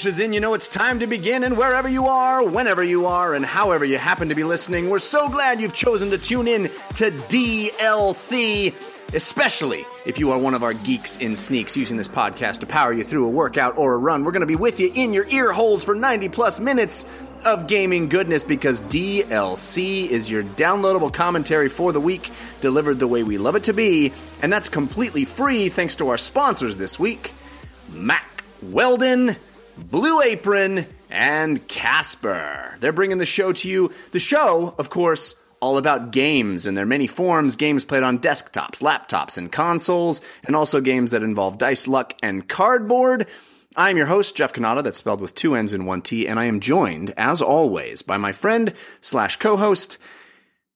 crashes in, you know it's time to begin. And wherever you are, whenever you are, and however you happen to be listening, we're so glad you've chosen to tune in to DLC, especially if you are one of our geeks in sneaks using this podcast to power you through a workout or a run. We're going to be with you in your ear holes for 90 plus minutes of gaming goodness because DLC is your downloadable commentary for the week, delivered the way we love it to be. And that's completely free thanks to our sponsors this week Mack. Weldon, Blue Apron, and Casper. They're bringing the show to you. The show, of course, all about games and their many forms, games played on desktops, laptops, and consoles, and also games that involve dice, luck, and cardboard. I'm your host, Jeff Cannata, that's spelled with two N's and one T, and I am joined, as always, by my friend slash co-host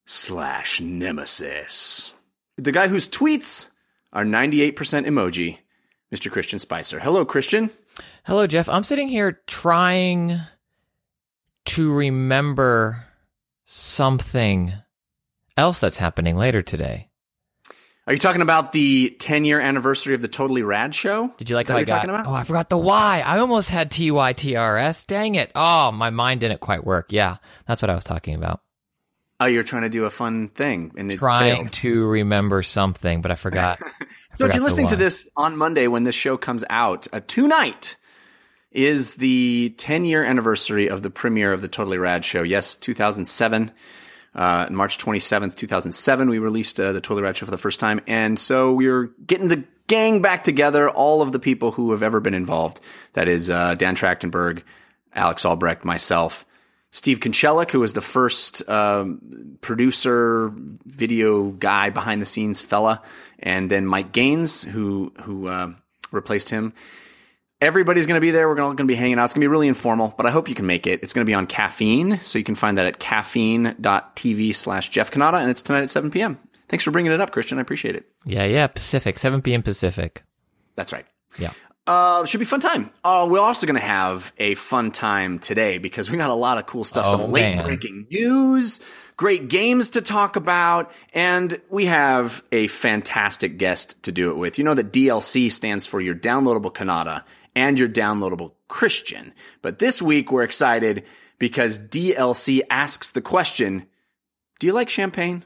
slash nemesis. The guy whose tweets are 98% emoji, Mr. Christian Spicer. Hello, Christian. Hello, Jeff. I'm sitting here trying to remember something else that's happening later today. Are you talking about the 10 year anniversary of the Totally Rad show? Did you like I what you're got? talking about? Oh, I forgot the Y. I almost had T Y T R S. Dang it. Oh, my mind didn't quite work. Yeah, that's what I was talking about. Oh, you're trying to do a fun thing and it Trying failed. to remember something, but I forgot. I So if you're listening to this on Monday when this show comes out, uh, tonight is the 10 year anniversary of the premiere of the Totally Rad show. Yes, 2007. Uh, March 27th, 2007, we released uh, the Totally Rad show for the first time. And so we're getting the gang back together, all of the people who have ever been involved. That is uh, Dan Trachtenberg, Alex Albrecht, myself, Steve Konchelik, who was the first um, producer, video guy, behind the scenes fella, and then Mike Gaines, who who uh, replaced him. Everybody's going to be there. We're all going to be hanging out. It's going to be really informal, but I hope you can make it. It's going to be on Caffeine, so you can find that at caffeine.tv slash Jeff Cannata, and it's tonight at 7 p.m. Thanks for bringing it up, Christian. I appreciate it. Yeah, yeah, Pacific, 7 p.m. Pacific. That's right. Yeah. Uh, should be fun time. Uh, we're also going to have a fun time today because we got a lot of cool stuff. Oh, some late breaking news, great games to talk about, and we have a fantastic guest to do it with. You know that DLC stands for your downloadable Cannata and your downloadable Christian. But this week we're excited because DLC asks the question, do you like champagne?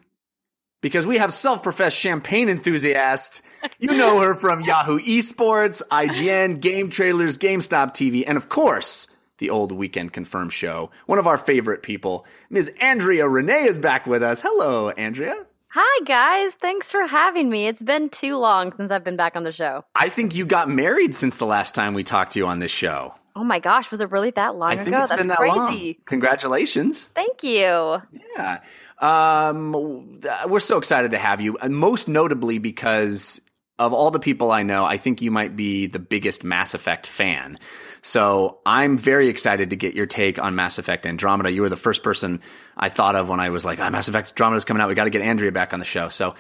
because we have self-professed champagne enthusiast. You know her from Yahoo Esports, IGN, Game Trailers, GameStop TV, and of course, the old Weekend Confirmed show. One of our favorite people, Ms. Andrea Rene is back with us. Hello, Andrea. Hi, guys. Thanks for having me. It's been too long since I've been back on the show. I think you got married since the last time we talked to you on this show. Oh my gosh, was it really that long I think ago? it's That's been that crazy. long. Congratulations. Thank you. Yeah. Um, we're so excited to have you, and most notably because of all the people I know, I think you might be the biggest Mass Effect fan. So I'm very excited to get your take on Mass Effect Andromeda. You were the first person I thought of when I was like, oh, Mass Effect Andromeda's coming out. We got to get Andrea back on the show. So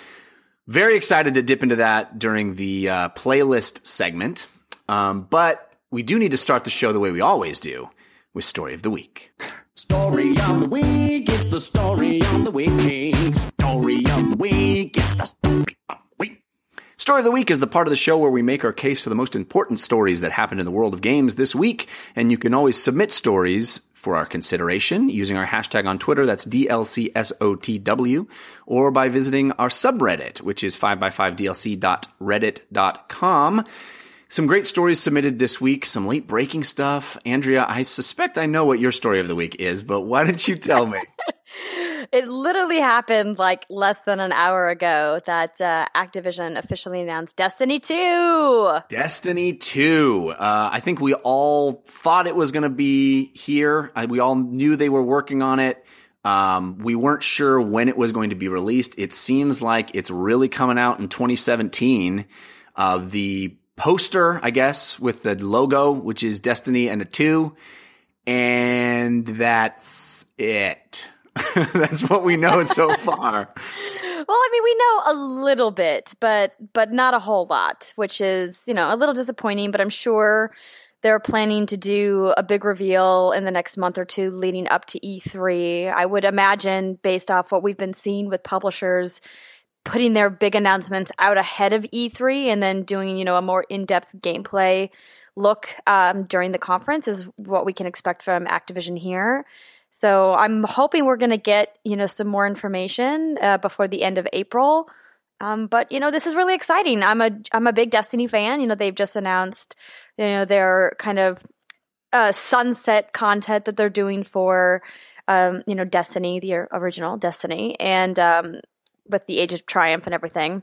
very excited to dip into that during the uh, playlist segment. Um, but we do need to start the show the way we always do with Story of the Week. Story of the week, it's the story of the week. Story of the week, it's the story of. Story of the Week is the part of the show where we make our case for the most important stories that happened in the world of games this week. And you can always submit stories for our consideration using our hashtag on Twitter, that's DLCSOTW, or by visiting our subreddit, which is 5x5DLC.reddit.com. Some great stories submitted this week, some late breaking stuff. Andrea, I suspect I know what your story of the week is, but why don't you tell me? It literally happened like less than an hour ago that uh, Activision officially announced Destiny 2. Destiny 2. Uh, I think we all thought it was going to be here. Uh, we all knew they were working on it. Um, we weren't sure when it was going to be released. It seems like it's really coming out in 2017. Uh, the poster, I guess, with the logo, which is Destiny and a 2. And that's it. that's what we know so far. Well, I mean, we know a little bit, but but not a whole lot, which is, you know, a little disappointing, but I'm sure they're planning to do a big reveal in the next month or two leading up to E3. I would imagine based off what we've been seeing with publishers putting their big announcements out ahead of E3 and then doing, you know, a more in-depth gameplay look um, during the conference is what we can expect from Activision here. So I'm hoping we're going to get, you know, some more information uh, before the end of April. Um, but you know, this is really exciting. I'm a I'm a big Destiny fan. You know, they've just announced, you know, their kind of uh, sunset content that they're doing for, um, you know, Destiny, the original Destiny, and um, with the Age of Triumph and everything.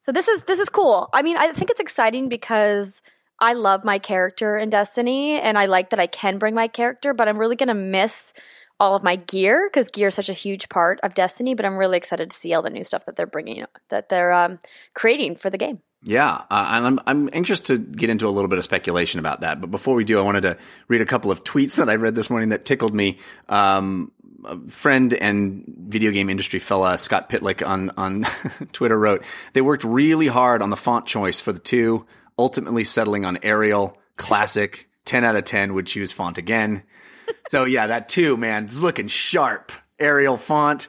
So this is this is cool. I mean, I think it's exciting because I love my character in Destiny, and I like that I can bring my character. But I'm really gonna miss all of my gear because gear is such a huge part of Destiny. But I'm really excited to see all the new stuff that they're bringing, that they're um, creating for the game. Yeah, uh, and I'm I'm anxious to get into a little bit of speculation about that. But before we do, I wanted to read a couple of tweets that I read this morning that tickled me. Um, a friend and video game industry fella Scott Pitlick on on Twitter wrote they worked really hard on the font choice for the two, ultimately settling on Arial Classic. ten out of ten would choose font again. So yeah, that too, man, it's looking sharp. Arial font.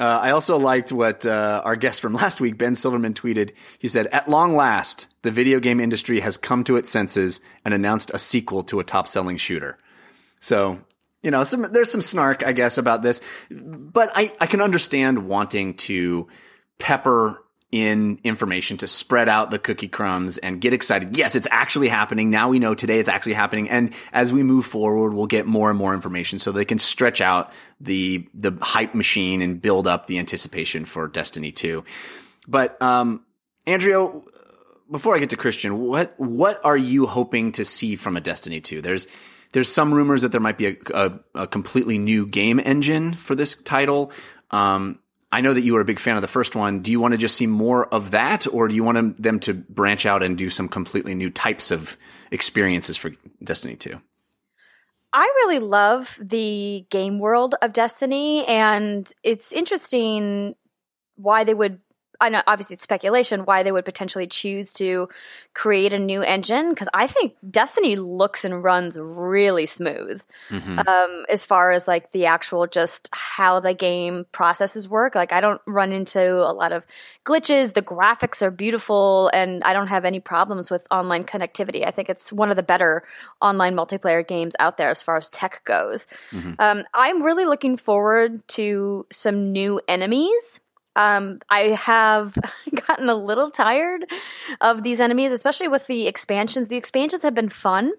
Uh, I also liked what uh, our guest from last week, Ben Silverman, tweeted. He said, "At long last, the video game industry has come to its senses and announced a sequel to a top-selling shooter." So, you know, some, there's some snark, I guess, about this, but I, I can understand wanting to pepper in information to spread out the cookie crumbs and get excited. Yes, it's actually happening. Now we know today it's actually happening. And as we move forward, we'll get more and more information so they can stretch out the, the hype machine and build up the anticipation for Destiny 2. But, um, Andrea, before I get to Christian, what, what are you hoping to see from a Destiny 2? There's, there's some rumors that there might be a, a, a completely new game engine for this title. Um, I know that you were a big fan of the first one. Do you want to just see more of that, or do you want them to branch out and do some completely new types of experiences for Destiny 2? I really love the game world of Destiny, and it's interesting why they would I know obviously it's speculation why they would potentially choose to create a new engine because I think Destiny looks and runs really smooth mm-hmm. um, as far as like the actual just how the game processes work. Like I don't run into a lot of glitches. The graphics are beautiful, and I don't have any problems with online connectivity. I think it's one of the better online multiplayer games out there as far as tech goes. Mm-hmm. Um, I'm really looking forward to some new enemies um, I have gotten a little tired of these enemies, especially with the expansions. The expansions have been fun.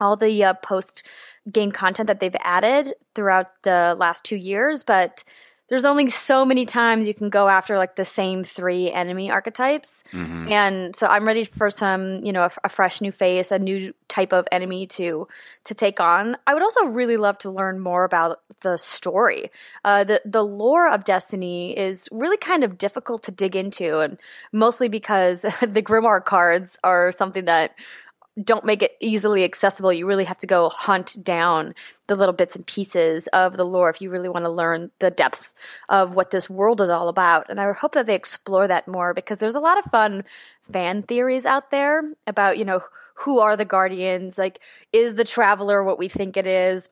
All the uh, post game content that they've added throughout the last two years, but there's only so many times you can go after like the same three enemy archetypes. Mm-hmm. And so I'm ready for some, you know, a, a, fresh new face, a new type of enemy to to take on. I would also really love to learn more about the story. Uh, the the lore of Destiny is really kind of difficult to dig into, and mostly because the Grimoire cards are something that don't make it easily accessible. You really have to go hunt down the little bits and pieces of the lore if you really want to learn the depths of what this world is all about. And I hope that they explore that more because there's a lot of fun fan theories out there about, you know, who are the guardians? Like, is the traveler what we think it is?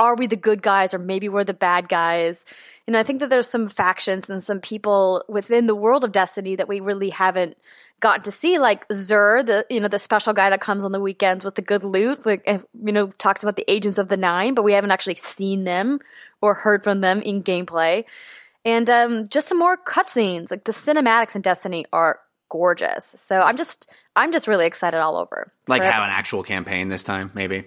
Are we the good guys or maybe we're the bad guys? And I think that there's some factions and some people within the world of Destiny that we really haven't got to see like Xur, the you know the special guy that comes on the weekends with the good loot, like eh, you know talks about the agents of the Nine, but we haven't actually seen them or heard from them in gameplay. And um, just some more cutscenes. Like the cinematics in Destiny are gorgeous. So I'm just I'm just really excited all over. Like have an actual campaign this time, maybe.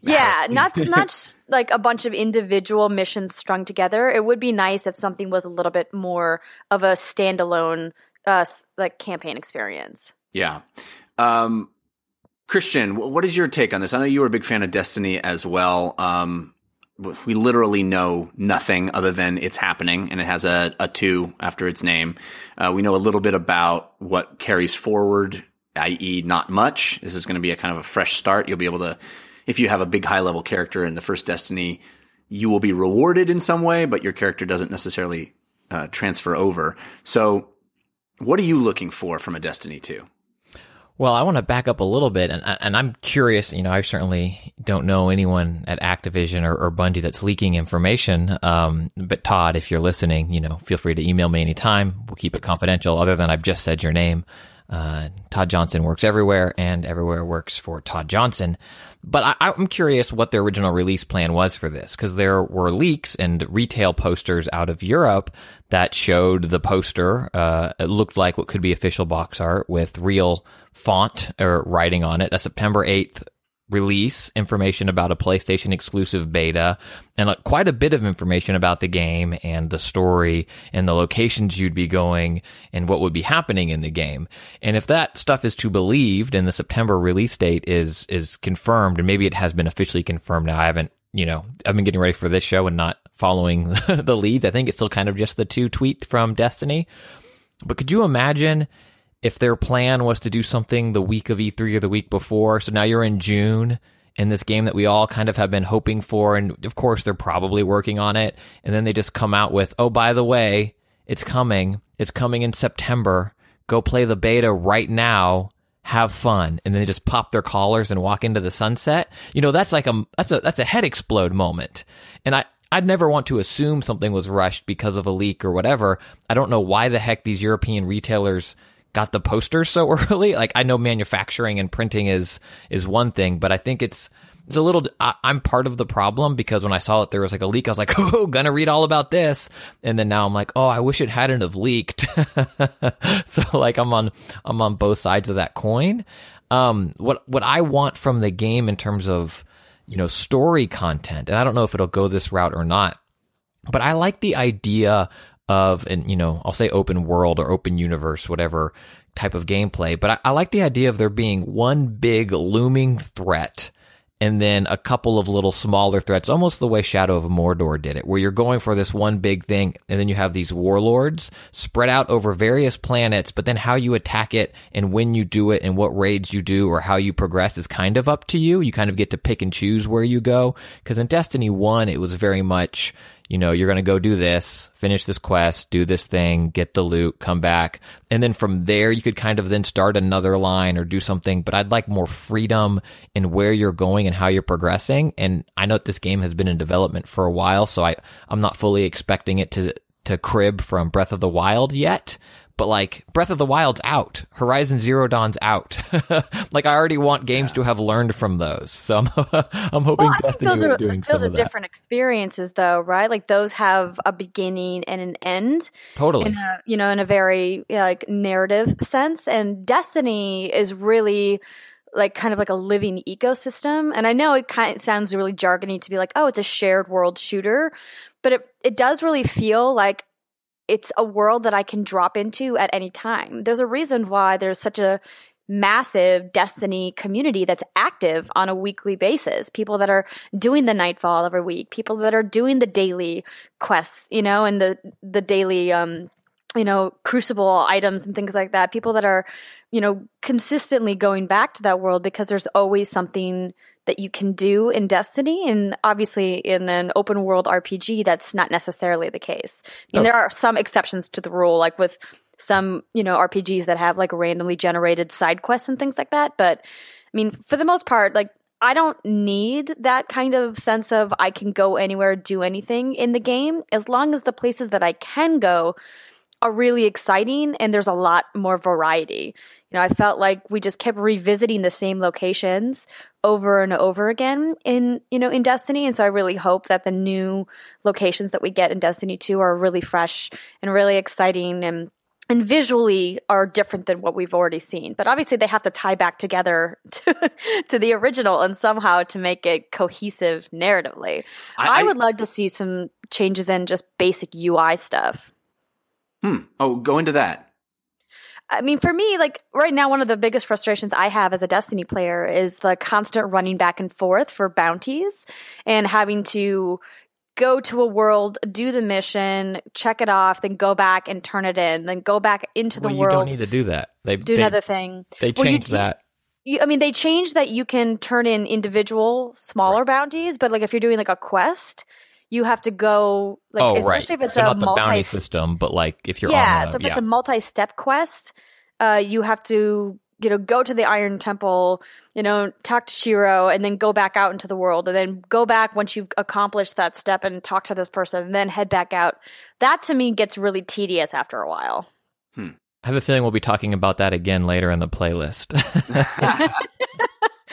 Yeah, not not like a bunch of individual missions strung together. It would be nice if something was a little bit more of a standalone uh, like campaign experience. Yeah. Um, Christian, what is your take on this? I know you were a big fan of Destiny as well. Um, we literally know nothing other than it's happening and it has a, a two after its name. Uh, we know a little bit about what carries forward, i.e., not much. This is going to be a kind of a fresh start. You'll be able to, if you have a big high level character in the first Destiny, you will be rewarded in some way, but your character doesn't necessarily uh, transfer over. So what are you looking for from a Destiny 2? Well, I want to back up a little bit, and and I'm curious. You know, I certainly don't know anyone at Activision or, or Bungie that's leaking information. Um, but Todd, if you're listening, you know, feel free to email me anytime. We'll keep it confidential. Other than I've just said your name. Uh, Todd Johnson works everywhere, and everywhere works for Todd Johnson. But I, I'm curious what the original release plan was for this, because there were leaks and retail posters out of Europe that showed the poster. Uh, it looked like what could be official box art with real font or writing on it. A September 8th release, information about a PlayStation exclusive beta, and uh, quite a bit of information about the game and the story and the locations you'd be going and what would be happening in the game. And if that stuff is to believed and the September release date is is confirmed, and maybe it has been officially confirmed now, I haven't you know, I've been getting ready for this show and not following the leads. I think it's still kind of just the two tweet from Destiny. But could you imagine if their plan was to do something the week of E3 or the week before? So now you're in June in this game that we all kind of have been hoping for. And of course, they're probably working on it. And then they just come out with, oh, by the way, it's coming. It's coming in September. Go play the beta right now have fun and then they just pop their collars and walk into the sunset you know that's like a that's a that's a head explode moment and i i'd never want to assume something was rushed because of a leak or whatever i don't know why the heck these european retailers got the posters so early. Like i know manufacturing and printing is is one thing but i think it's it's a little I, am part of the problem because when i saw it there was like a leak i was like oh gonna read all about this. And then now i'm like oh i wish it hadn't have leaked. So like i'm on i'm on both sides of that coin. Um what what i want from the game in terms of you know story content and i don't know if it'll go this route or not but i like the idea of and you know i'll say open world or open universe whatever type of gameplay but I, I like the idea of there being one big looming threat and then a couple of little smaller threats, almost the way Shadow of Mordor did it, where you're going for this one big thing, and then you have these warlords spread out over various planets, but then how you attack it and when you do it and what raids you do or how you progress is kind of up to you. You kind of get to pick and choose where you go. Because in Destiny 1, it was very much you know, you're going to go do this, finish this quest, do this thing, get the loot, come back. And then from there, you could kind of then start another line or do something. But I'd like more freedom in where you're going and how you're progressing. And I know that this game has been in development for a while, so I, I'm not fully expecting it to, to crib from Breath of the Wild yet but like Breath of the Wild's out, Horizon Zero Dawn's out. like I already want games yeah. to have learned from those, so I'm, I'm hoping well, Destiny those are doing those are different experiences, though, right? Like those have a beginning and an end, totally. In a, you know, in a very like narrative sense, and Destiny is really like kind of like a living ecosystem. And I know it kind of sounds really jargony to be like, oh, it's a shared world shooter, but it it does really feel like it's a world that I can drop into at any time. There's a reason why there's such a massive Destiny community that's active on a weekly basis. People that are doing the nightfall every week, people that are doing the daily quests, you know, and the the daily um you know, crucible items and things like that. People that are, you know, consistently going back to that world because there's always something that you can do in Destiny. And obviously, in an open world RPG, that's not necessarily the case. I mean, there are some exceptions to the rule, like with some, you know, RPGs that have like randomly generated side quests and things like that. But I mean, for the most part, like, I don't need that kind of sense of I can go anywhere, do anything in the game, as long as the places that I can go are really exciting and there's a lot more variety. You know, I felt like we just kept revisiting the same locations over and over again in, you know, in Destiny. And so I really hope that the new locations that we get in Destiny 2 are really fresh and really exciting and and visually are different than what we've already seen. But obviously they have to tie back together to, to the original and somehow to make it cohesive narratively. I, I would love to see some changes in just basic UI stuff. Hmm. Oh, go into that. I mean, for me, like right now, one of the biggest frustrations I have as a Destiny player is the constant running back and forth for bounties and having to go to a world, do the mission, check it off, then go back and turn it in, then go back into the well, world. You don't need to do that. They do they, another thing. They changed well, that. You, I mean, they changed that you can turn in individual smaller right. bounties, but like if you're doing like a quest, you have to go like oh, especially right. if it's so a not multi the bounty system, but like if you're yeah, a, so if yeah. it's a multi-step quest, uh, you have to you know, go to the Iron Temple, you know, talk to Shiro, and then go back out into the world, and then go back once you've accomplished that step and talk to this person, and then head back out. That to me gets really tedious after a while. I have a feeling we'll be talking about that again later in the playlist.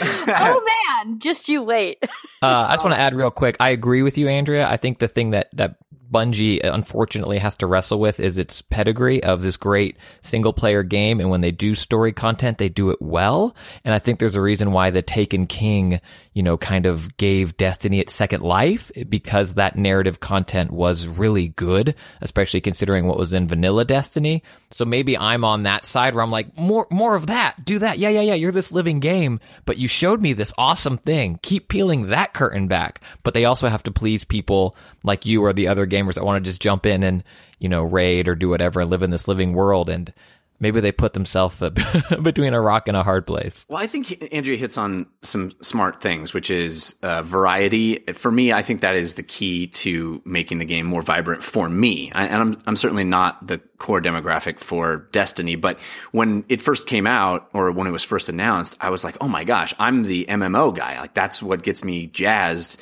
oh man, just you wait. Uh, I just want to add real quick. I agree with you, Andrea. I think the thing that that Bungie uh, unfortunately has to wrestle with is its pedigree of this great single player game, and when they do story content, they do it well. And I think there's a reason why the Taken King, you know, kind of gave Destiny its second life because that narrative content was really good, especially considering what was in vanilla Destiny. So maybe I'm on that side where I'm like, more, more of that. Do that. Yeah, yeah, yeah. You're this living game, but you showed me this awesome thing. Keep peeling that curtain back. But they also have to please people like you or the other gamers that want to just jump in and, you know, raid or do whatever and live in this living world. And maybe they put themselves between a rock and a hard place. Well, I think Andrea hits on some smart things, which is uh, variety. For me, I think that is the key to making the game more vibrant for me. I, and I'm, I'm certainly not the core demographic for Destiny, but when it first came out or when it was first announced, I was like, oh my gosh, I'm the MMO guy. Like that's what gets me jazzed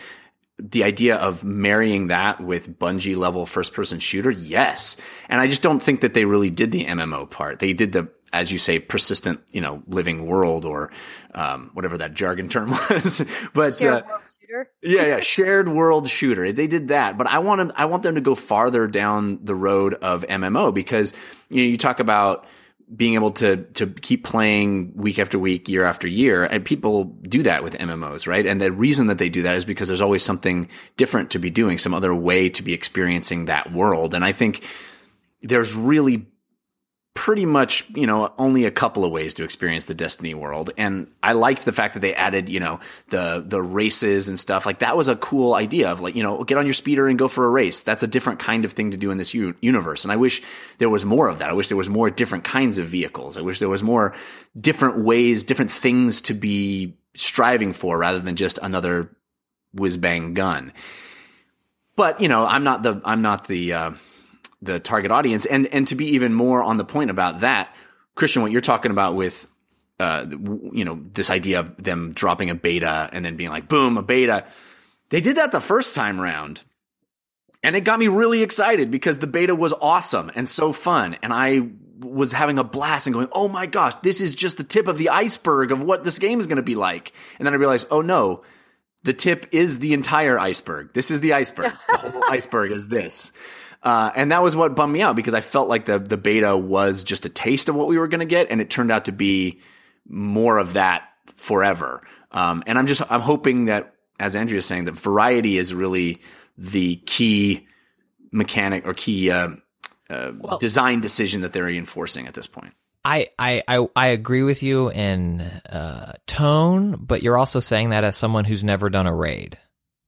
the idea of marrying that with Bungie level first person shooter, yes. And I just don't think that they really did the MMO part. They did the, as you say, persistent, you know, living world or um, whatever that jargon term was. but Shared uh, world shooter. yeah, yeah, shared world shooter. They did that, but I want to, I want them to go farther down the road of MMO because you know you talk about being able to to keep playing week after week, year after year, and people do that with MMOs, right? And the reason that they do that is because there's always something different to be doing, some other way to be experiencing that world. And I think there's really pretty much, you know, only a couple of ways to experience the Destiny world. And I liked the fact that they added, you know, the the races and stuff. Like that was a cool idea of like, you know, get on your speeder and go for a race. That's a different kind of thing to do in this u- universe. And I wish there was more of that. I wish there was more different kinds of vehicles. I wish there was more different ways, different things to be striving for rather than just another whiz bang gun. But, you know, I'm not the I'm not the uh the target audience. And and to be even more on the point about that, Christian, what you're talking about with uh, you know, this idea of them dropping a beta and then being like, boom, a beta. They did that the first time round. And it got me really excited because the beta was awesome and so fun. And I was having a blast and going, oh my gosh, this is just the tip of the iceberg of what this game is going to be like. And then I realized, oh no, the tip is the entire iceberg. This is the iceberg. the whole iceberg is this. Uh, and that was what bummed me out because I felt like the the beta was just a taste of what we were going to get, and it turned out to be more of that forever. Um, and I'm just I'm hoping that, as Andrea is saying, that variety is really the key mechanic or key uh, uh, Well- design decision that they're enforcing at this point. I, I, I, I agree with you in uh, tone, but you're also saying that as someone who's never done a raid.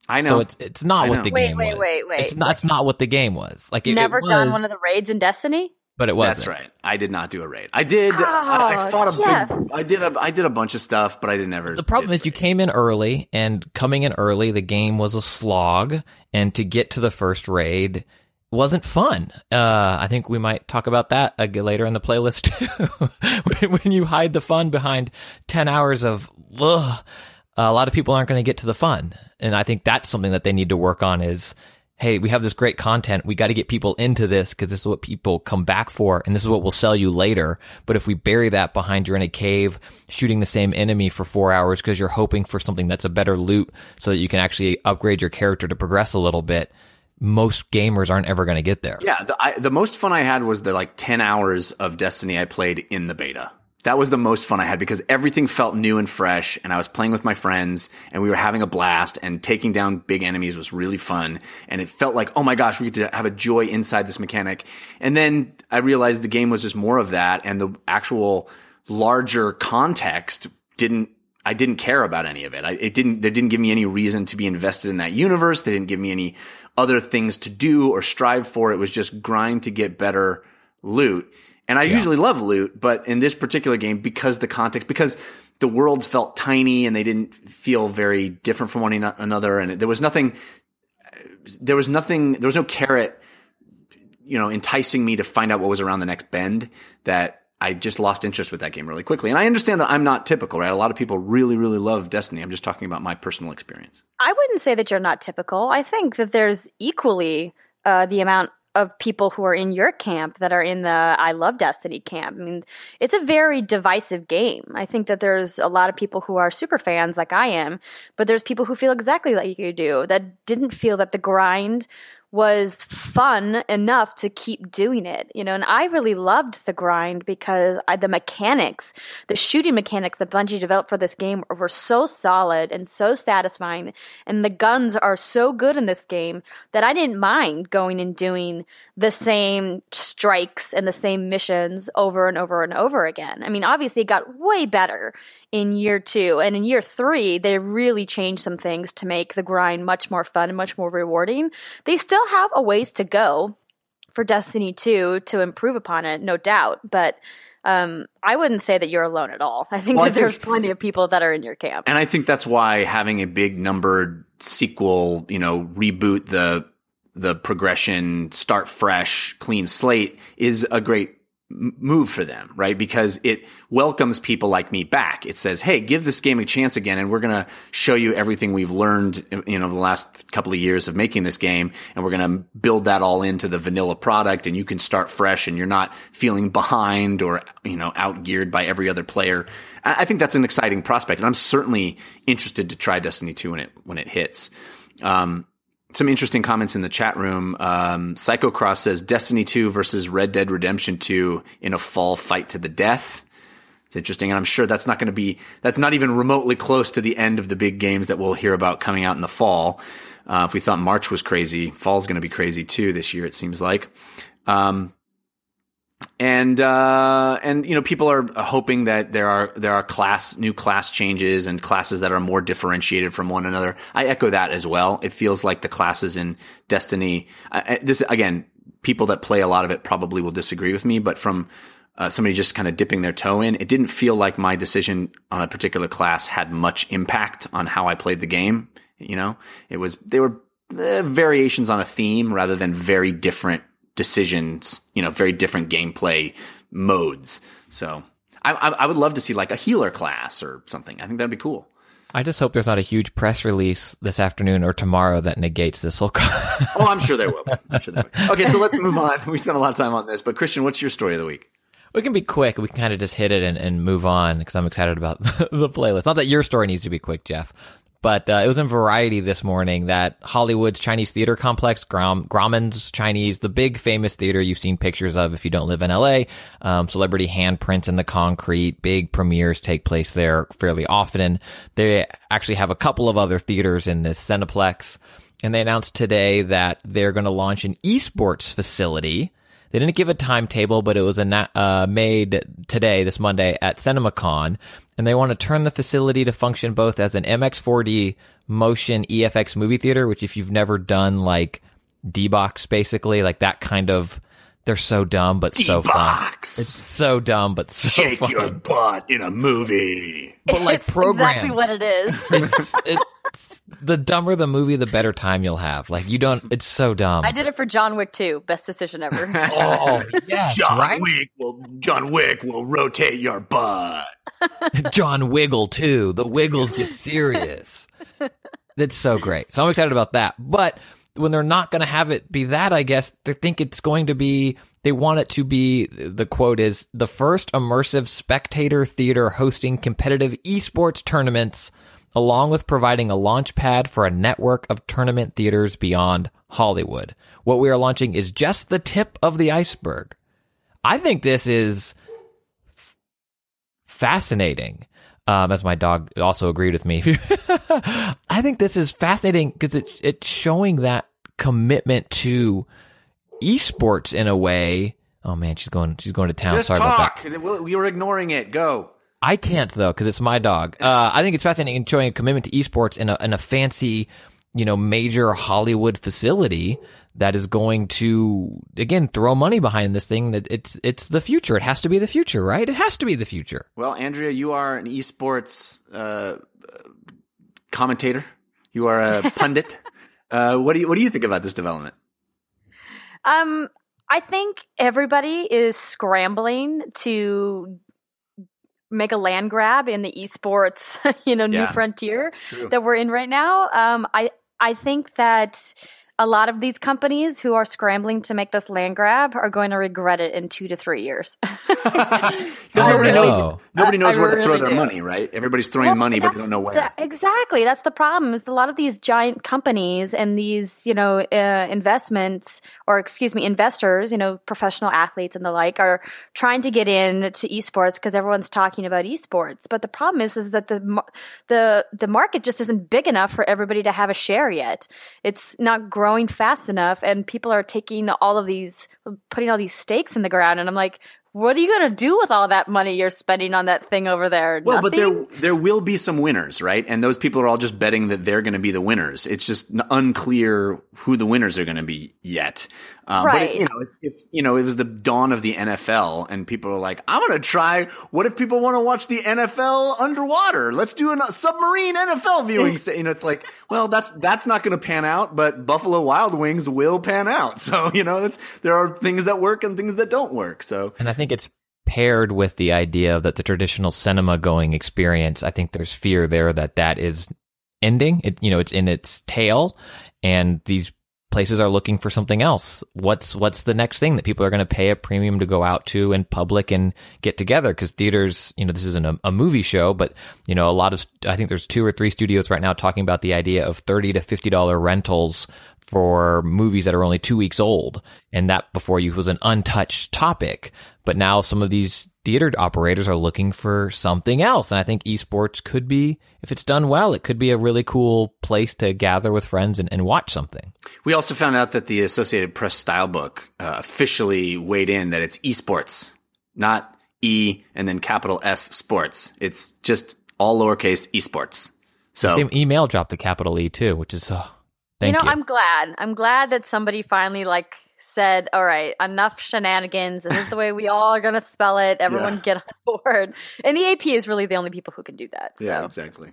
I know. So it's it's not I what know. the Wait, game wait, was. wait, wait. It's not it's not what the game was. Like it, Never it done one of the raids in Destiny. but it wasn't. That's right. I did not do a raid. I did. I, I Oh, fought a Jeff. big. I did a. I did a bunch of stuff, but I didn't ever. The problem is you came in early, and coming in early, the game was a slog, and to get to the first raid wasn't fun. Uh, I think we might talk about that later in the playlist too. when, when you hide the fun behind ten hours of ugh, Uh, a lot of people aren't going to get to the fun, and I think that's something that they need to work on. Is hey, we have this great content. We got to get people into this because this is what people come back for, and this is what we'll sell you later. But if we bury that behind you're in a cave shooting the same enemy for four hours because you're hoping for something that's a better loot so that you can actually upgrade your character to progress a little bit, most gamers aren't ever going to get there. Yeah, the, I, the most fun I had was the like 10 hours of Destiny I played in the beta. That was the most fun I had because everything felt new and fresh and I was playing with my friends and we were having a blast and taking down big enemies was really fun and it felt like, oh my gosh, we get to have a joy inside this mechanic. And then I realized the game was just more of that and the actual larger context didn't I didn't care about any of it. I, it didn't. They didn't give me any reason to be invested in that universe. They didn't give me any other things to do or strive for. It was just grind to get better loot. And I usually love loot, but in this particular game, because the context, because the worlds felt tiny and they didn't feel very different from one another, and there was nothing. There was nothing. There was no carrot you know, enticing me to find out what was around the next bend that I just lost interest with that game really quickly. And I understand that I'm not typical, right? A lot of people really, really love Destiny. I'm just talking about my personal experience. I wouldn't say that you're not typical. I think that there's equally uh, the amount of people who are in your camp that are in the I love Destiny camp. I mean, it's a very divisive game. I think that there's a lot of people who are super fans like I am, but there's people who feel exactly like you do that didn't feel that the grind was fun enough to keep doing it, you know. And I really loved the grind because I, the mechanics, the shooting mechanics that Bungie developed for this game were so solid and so satisfying, and the guns are so good in this game that I didn't mind going and doing the same strikes and the same missions over and over and over again. I mean, obviously, it got way better in year two. And in year three, they really changed some things to make the grind much more fun and much more rewarding. They still have a ways to go for Destiny 2 to improve upon it, no doubt. But um, I wouldn't say that you're alone at all. I think Well, I that there's plenty of people that are in your camp. And I think that's why having a big numbered sequel, you know, reboot the the progression, start fresh, clean slate is a great move for them, right? Because it welcomes people like me back. It says, "Hey, give this game a chance again and we're going to show you everything we've learned, you know, the last couple of years of making this game and we're going to build that all into the vanilla product and you can start fresh and you're not feeling behind or, you know, outgeared by every other player." I think that's an exciting prospect and I'm certainly interested to try Destiny 2 when it when it hits. Um, some interesting comments in the chat room. Um, Psycho Cross says Destiny 2 versus Red Dead Redemption 2 in a fall fight to the death. It's interesting. And I'm sure that's not going to be, that's not even remotely close to the end of the big games that we'll hear about coming out in the fall. Uh, if we thought March was crazy, fall's going to be crazy too this year, it seems like. Um, and uh, and you know people are hoping that there are there are class new class changes and classes that are more differentiated from one another. I echo that as well. It feels like the classes in Destiny. I, this again, people that play a lot of it probably will disagree with me, but from uh, somebody just kind of dipping their toe in, it didn't feel like my decision on a particular class had much impact on how I played the game. You know, it was they were uh, variations on a theme rather than very different decisions, you know, very different gameplay modes. So I, I, I would love to see like a healer class or something. I think that'd be cool. I just hope there's not a huge press release this afternoon or tomorrow that negates this whole. Oh, I'm sure there will. Be. I'm sure there will. be. Okay, so let's move on. We spent a lot of time on this, but Christian, what's your story of the week? we can be quick. We can kind of just hit it and, and move on because I'm excited about the playlist. Not that your story needs to be quick, Jeff, but uh, it was in Variety this morning that Hollywood's Chinese theater complex, Grom- Grauman's Chinese, the big famous theater you've seen pictures of if you don't live in LA, um, celebrity handprints in the concrete, big premieres take place there fairly often. They actually have a couple of other theaters in this Cineplex. And they announced today that they're going to launch an esports facility. They didn't give a timetable, but it was uh, made today, this Monday, at CinemaCon. And they want to turn the facility to function both as an MX4D motion EFX movie theater, which if you've never done like D-Box, basically, like that kind of, they're so dumb, but so fun. D-Box. It's so dumb, but so Shake fun. your butt in a movie. but like it's program. exactly what it is. it's, it's the dumber the movie, the better time you'll have. Like you don't. It's so dumb. I did it for John Wick 2. Best decision ever. Oh yes, John right. Wick will John Wick will rotate your butt. John Wiggle too. The Wiggles get serious. That's so great. So I'm excited about that. But when they're not going to have it be that, I guess they think it's going to be. They want it to be. The quote is the first immersive spectator theater hosting competitive esports tournaments, along with providing a launch pad for a network of tournament theaters beyond Hollywood. What we are launching is just the tip of the iceberg. I think this is fascinating. Um, as my dog also agreed with me. I think this is fascinating because it's it's showing that commitment to esports in a way. Oh man, she's going she's going to town. Just Sorry about that. We were ignoring it. Go. I can't though because it's my dog. Uh, I think it's fascinating showing a commitment to esports in a in a fancy, you know, major Hollywood facility that is going to again throw money behind this thing. That it's it's the future. It has to be the future, right? It has to be the future. Well, Andrea, you are an esports uh, commentator. You are a pundit. uh, what do you What do you think about this development? Um, I think everybody is scrambling to make a land grab in the esports, you know, new frontier that we're in right now. Um, I I think that a lot of these companies who are scrambling to make this land grab are going to regret it in two to three years. Oh, nobody really? knows. Nobody knows I where to throw really their do. money, right? Everybody's throwing Well, money, but they don't know where. the- exactly. That's the problem. Is a lot of these giant companies and these, you know, uh, investments or excuse me, investors, you know, professional athletes and the like, are trying to get in to esports because everyone's talking about esports. But the problem is, is that the the the market just isn't big enough for everybody to have a share yet. It's not growing fast enough, and people are taking all of these, putting all these stakes in the ground. And I'm like. What are you going to do with all that money you're spending on that thing over there? Well, but there there will be some winners, right? And those people are all just betting that they're going to be the winners. It's just unclear who the winners are going to be yet. Um, But Right. it, you know, if, if you know, it was the dawn of the NFL, and people are like, "I'm going to try." What if people want to watch the NFL underwater? Let's do a submarine NFL viewing. sta- you know, it's like, well, that's that's not going to pan out, but Buffalo Wild Wings will pan out. So you know, that's there are things that work and things that don't work. So And I think it's paired with the idea that the traditional cinema going experience, I think there's fear there that that is ending. It, you know, it's in its tail and these places are looking for something else. What's, what's the next thing that people are going to pay a premium to go out to in public and get together? Cause theaters, you know, this isn't a, a movie show, but you know, a lot of, I think there's two or three studios right now talking about the idea of 30 to $50 rentals for movies that are only two weeks old. And that before you was an untouched topic. But now some of these theater operators are looking for something else. And I think esports could be, if it's done well, it could be a really cool place to gather with friends and, and watch something. We also found out that the Associated Press style book uh, officially weighed in that it's esports, not E and then capital S sports. It's just all lowercase esports. So Same email dropped the capital E too, which is, oh, thank you you. know, I'm glad. I'm glad that somebody finally like said, "All right, enough shenanigans. This is the way we all are going to spell it. Everyone Yeah. get on board." And the AP is really the only people who can do that. So. yeah, exactly.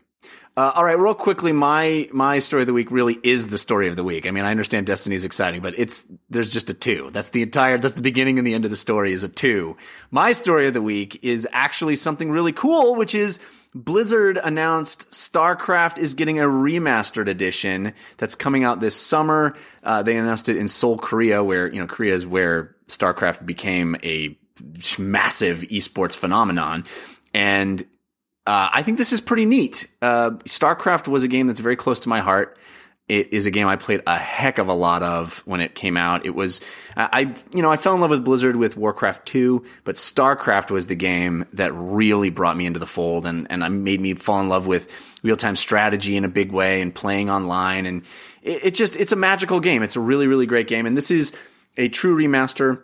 Uh, all right, real quickly, my my story of the week really is the story of the week. I mean, I understand Destiny's exciting, but it's there's just a two. That's the entire. That's the beginning and the end of the story is a two. My story of the week is actually something really cool, which is Blizzard announced StarCraft is getting a remastered edition that's coming out this summer. Uh, they announced it in Seoul, Korea, where you know Korea is where StarCraft became a massive esports phenomenon, and uh, I think this is pretty neat. Uh, StarCraft was a game that's very close to my heart. It is a game I played a heck of a lot of when it came out. It was, I, you know, I fell in love with Blizzard with Warcraft 2, but StarCraft was the game that really brought me into the fold and, and made me fall in love with real time strategy in a big way and playing online. And it, it just, it's a magical game. It's a really, really great game. And this is a true remaster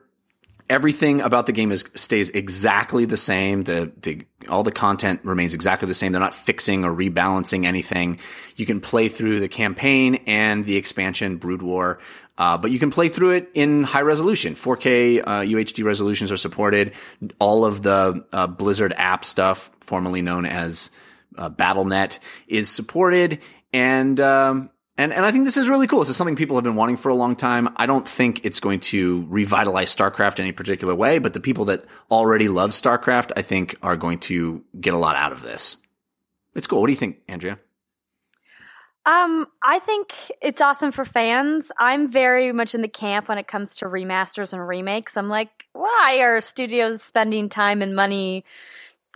everything about the game is stays exactly the same. The the all the content remains exactly the same. They're not fixing or rebalancing anything. You can play through the campaign and the expansion Brood War. Uh, but you can play through it in high resolution. 4K uh, UHD resolutions are supported. All of the uh, Blizzard app stuff, formerly known as uh, BattleNet, is supported. And um, and and I think this is really cool. This is something people have been wanting for a long time. I don't think it's going to revitalize StarCraft in any particular way, but the people that already love StarCraft, I think, are going to get a lot out of this. It's cool. What do you think, Andrea? Um, I think it's awesome for fans. I'm very much in the camp when it comes to remasters and remakes. I'm like, why are studios spending time and money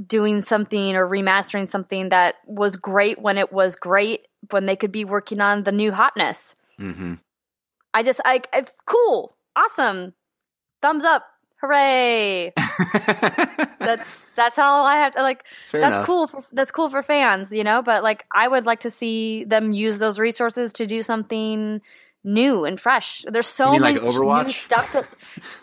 doing something or remastering something that was great when it was great when they could be working on the new hotness? Mm-hmm. I just like it's cool, awesome, thumbs up, hooray! that's that's all I have to like. Fair that's enough. cool. For, that's cool for fans, you know. But like, I would like to see them use those resources to do something new and fresh. There's so mean like new stuff. To,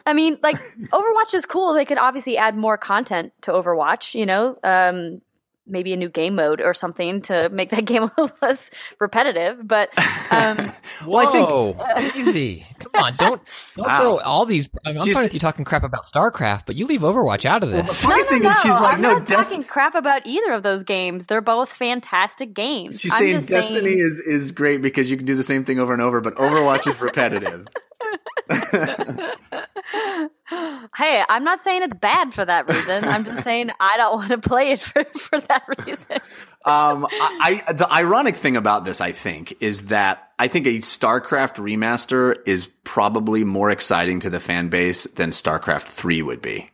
I mean, like Overwatch is cool. They could obviously add more content to Overwatch. You know, um, maybe a new game mode or something to make that game a little less repetitive. But um, Well, I think- Whoa, easy. Come on, don't don't Wow. throw all these. I mean, I'm She's- fine with you talking crap about StarCraft, but you leave Overwatch out of this. the this. funny no, thing no, is, she's like, I'm no, not Des- talking crap about either of those games. They're both fantastic games. she's I'm saying just Destiny saying- is is great because you can do the same thing over and over, but Overwatch is repetitive. hey, I'm not saying it's bad for that reason. I'm just saying I don't want to play it for, for that reason. Um, I, I the ironic thing about this, I think, is that I think a StarCraft remaster is probably more exciting to the fan base than StarCraft Three would be.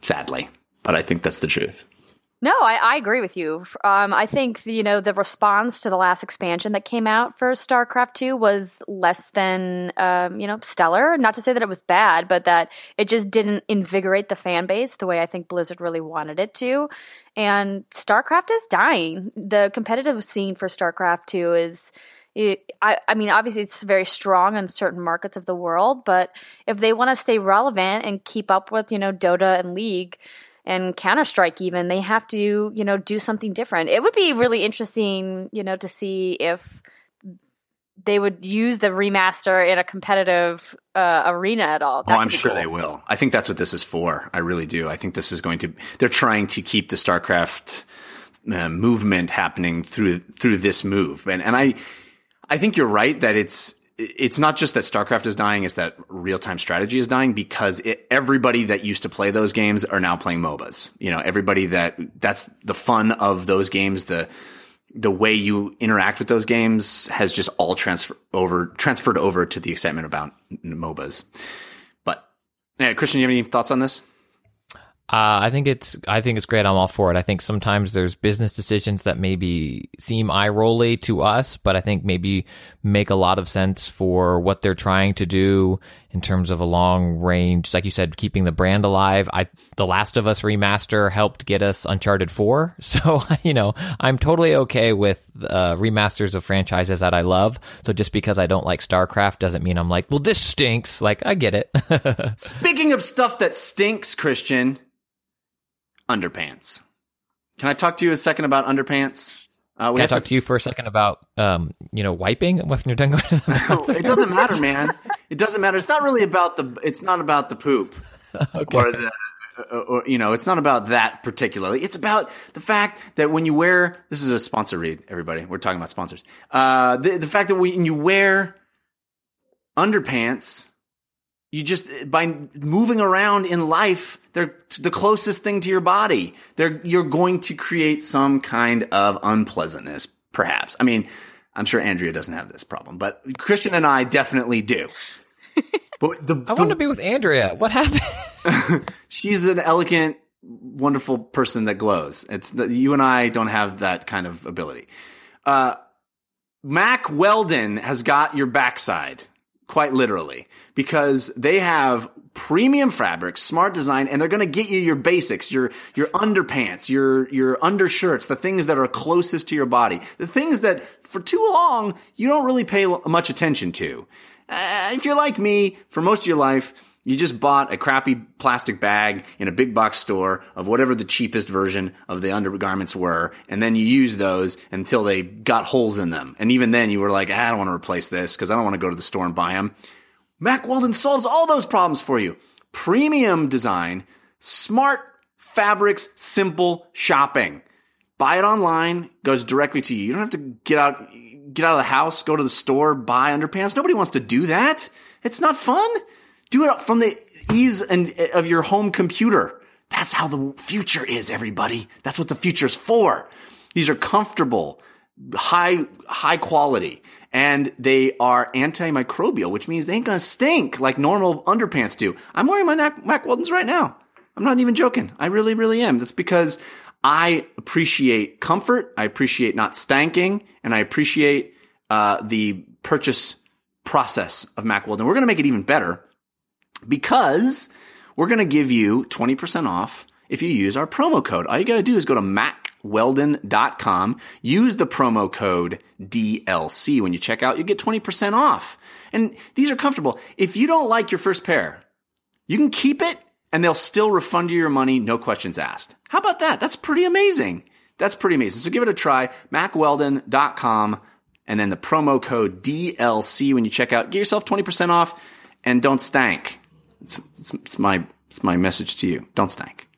Sadly, but I think that's the truth. No, I, I agree with you. Um, I think you know the response to the last expansion that came out for StarCraft Two was less than um, you know stellar. Not to say that it was bad, but that it just didn't invigorate the fan base the way I think Blizzard really wanted it to. And StarCraft is dying. The competitive scene for StarCraft Two is. I, I mean, obviously, it's very strong in certain markets of the world, but if they want to stay relevant and keep up with, you know, Dota and League, and Counter Strike even they have to you know do something different. It would be really interesting you know to see if they would use the remaster in a competitive uh, arena at all. That oh, I'm sure cool. they will. I think that's what this is for. I really do. I think this is going to. They're trying to keep the StarCraft uh, movement happening through through this move, and and I I think you're right that it's it's not just that StarCraft is dying; it's that real time strategy is dying because it, everybody that used to play those games are now playing MOBAs. You know, everybody that that's the fun of those games. The the way you interact with those games has just all transfer over transferred over to the excitement about MOBAs. But yeah, Christian, you have any thoughts on this? Uh, I think it's I think it's great. I'm all for it. I think sometimes there's business decisions that maybe seem eye rolly to us, but I think maybe make a lot of sense for what they're trying to do in terms of a long range, like you said, keeping the brand alive. I The Last of Us remaster helped get us Uncharted Four, so you know I'm totally okay with uh, remasters of franchises that I love. So just because I don't like StarCraft doesn't mean I'm like, well, this stinks. Like I get it. Speaking of stuff that stinks, Christian underpants. Can I talk to you a second about underpants? Uh, Can I talk to, to, you for a second about, um, you know, wiping when you're done going to the bathroom? it doesn't matter, man. It doesn't matter. It's not really about the. It's not about the poop okay. or the. Uh, or you know, it's not about that particularly. It's about the fact that when you wear this is a sponsor read, everybody. We're talking about sponsors. Uh, the the fact that when you wear underpants, you just by moving around in life they're the closest thing to your body. They're you're going to create some kind of unpleasantness perhaps. I mean i'm sure andrea doesn't have this problem but christian and i definitely do. But the, i want to be with andrea. What happened? She's an elegant wonderful person that glows. It's that you and i don't have that kind of ability. Uh, mack weldon has got your backside quite literally, because they have premium fabrics, smart design, and they're going to get you your basics, your your underpants, your your undershirts, the things that are closest to your body, the things that for too long you don't really pay much attention to. Uh, if you're like me, for most of your life, you just bought a crappy plastic bag in a big box store of whatever the cheapest version of the undergarments were, and then you used those until they got holes in them. And even then, you were like, ah, I don't want to replace this because I don't want to go to the store and buy them. Mack Weldon solves all those problems for you. Premium design, smart fabrics, simple shopping. Buy it online, goes directly to you. You don't have to get out get out of the house, go to the store, buy underpants. Nobody wants to do that. It's not fun. Do it from the ease and of your home computer. That's how the future is, everybody. That's what the future's for. These are comfortable, high, high quality, and they are antimicrobial, which means they ain't gonna stink like normal underpants do. I'm wearing my Mac, Mack Weldons right now. I'm not even joking. I really, really am. That's because I appreciate comfort. I appreciate not stanking and I appreciate, uh, the purchase process of Mack Weldon. We're going to make it even better because we're going to give you 20% off if you use our promo code. All you got to do is go to mackweldon.com, use the promo code DLC when you check out, you get 20% off. And these are comfortable. If you don't like your first pair, you can keep it and they'll still refund you your money, no questions asked. How about that? That's pretty amazing. That's pretty amazing. So give it a try, mackweldon.com, and then the promo code DLC when you check out. Get yourself 20% off and don't stank. It's, it's, it's my it's my message to you. Don't stank.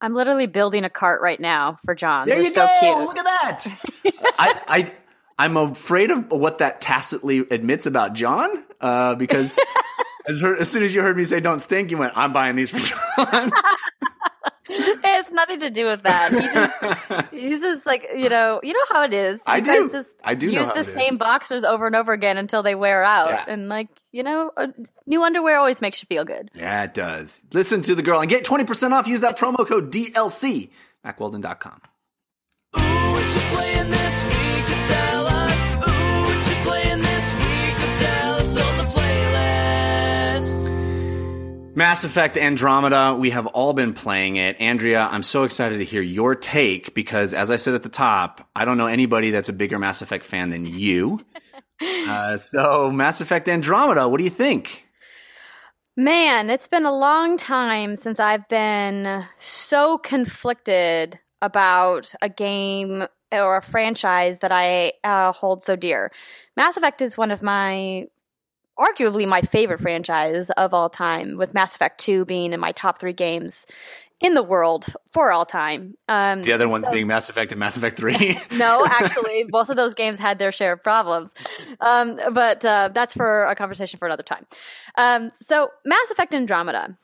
I'm literally building a cart right now for John. There They're you so go. Cute. Look at that. I, I I'm afraid of what that tacitly admits about John, uh, because As, her, as soon as you heard me say "don't stink," you went, "I'm buying these for John." it has nothing to do with that. He just he's just like you know you know how it is. You I guys do. just I do use the it is. same boxers over and over again until they wear out, Yeah. and like you know, uh, new underwear always makes you feel good. yeah, it does. Listen to the girl and get twenty percent off. Use that promo code DLC. MackWeldon.com. Ooh, Mass Effect Andromeda, we have all been playing it. Andrea, I'm so excited to hear your take because, as I said at the top, I don't know anybody that's a bigger Mass Effect fan than you. uh, so, Mass Effect Andromeda, what do you think? Man, it's been a long time since I've been so conflicted about a game or a franchise that I uh, hold so dear. Mass Effect is one of my, arguably my favorite franchise of all time, with Mass Effect 2 being in my top three games in the world for all time. Um, The other ones being Mass Effect and Mass Effect 3. no, actually, both of those games had their share of problems. Um, but uh, that's for a conversation for another time. Um, so, Mass Effect Andromeda.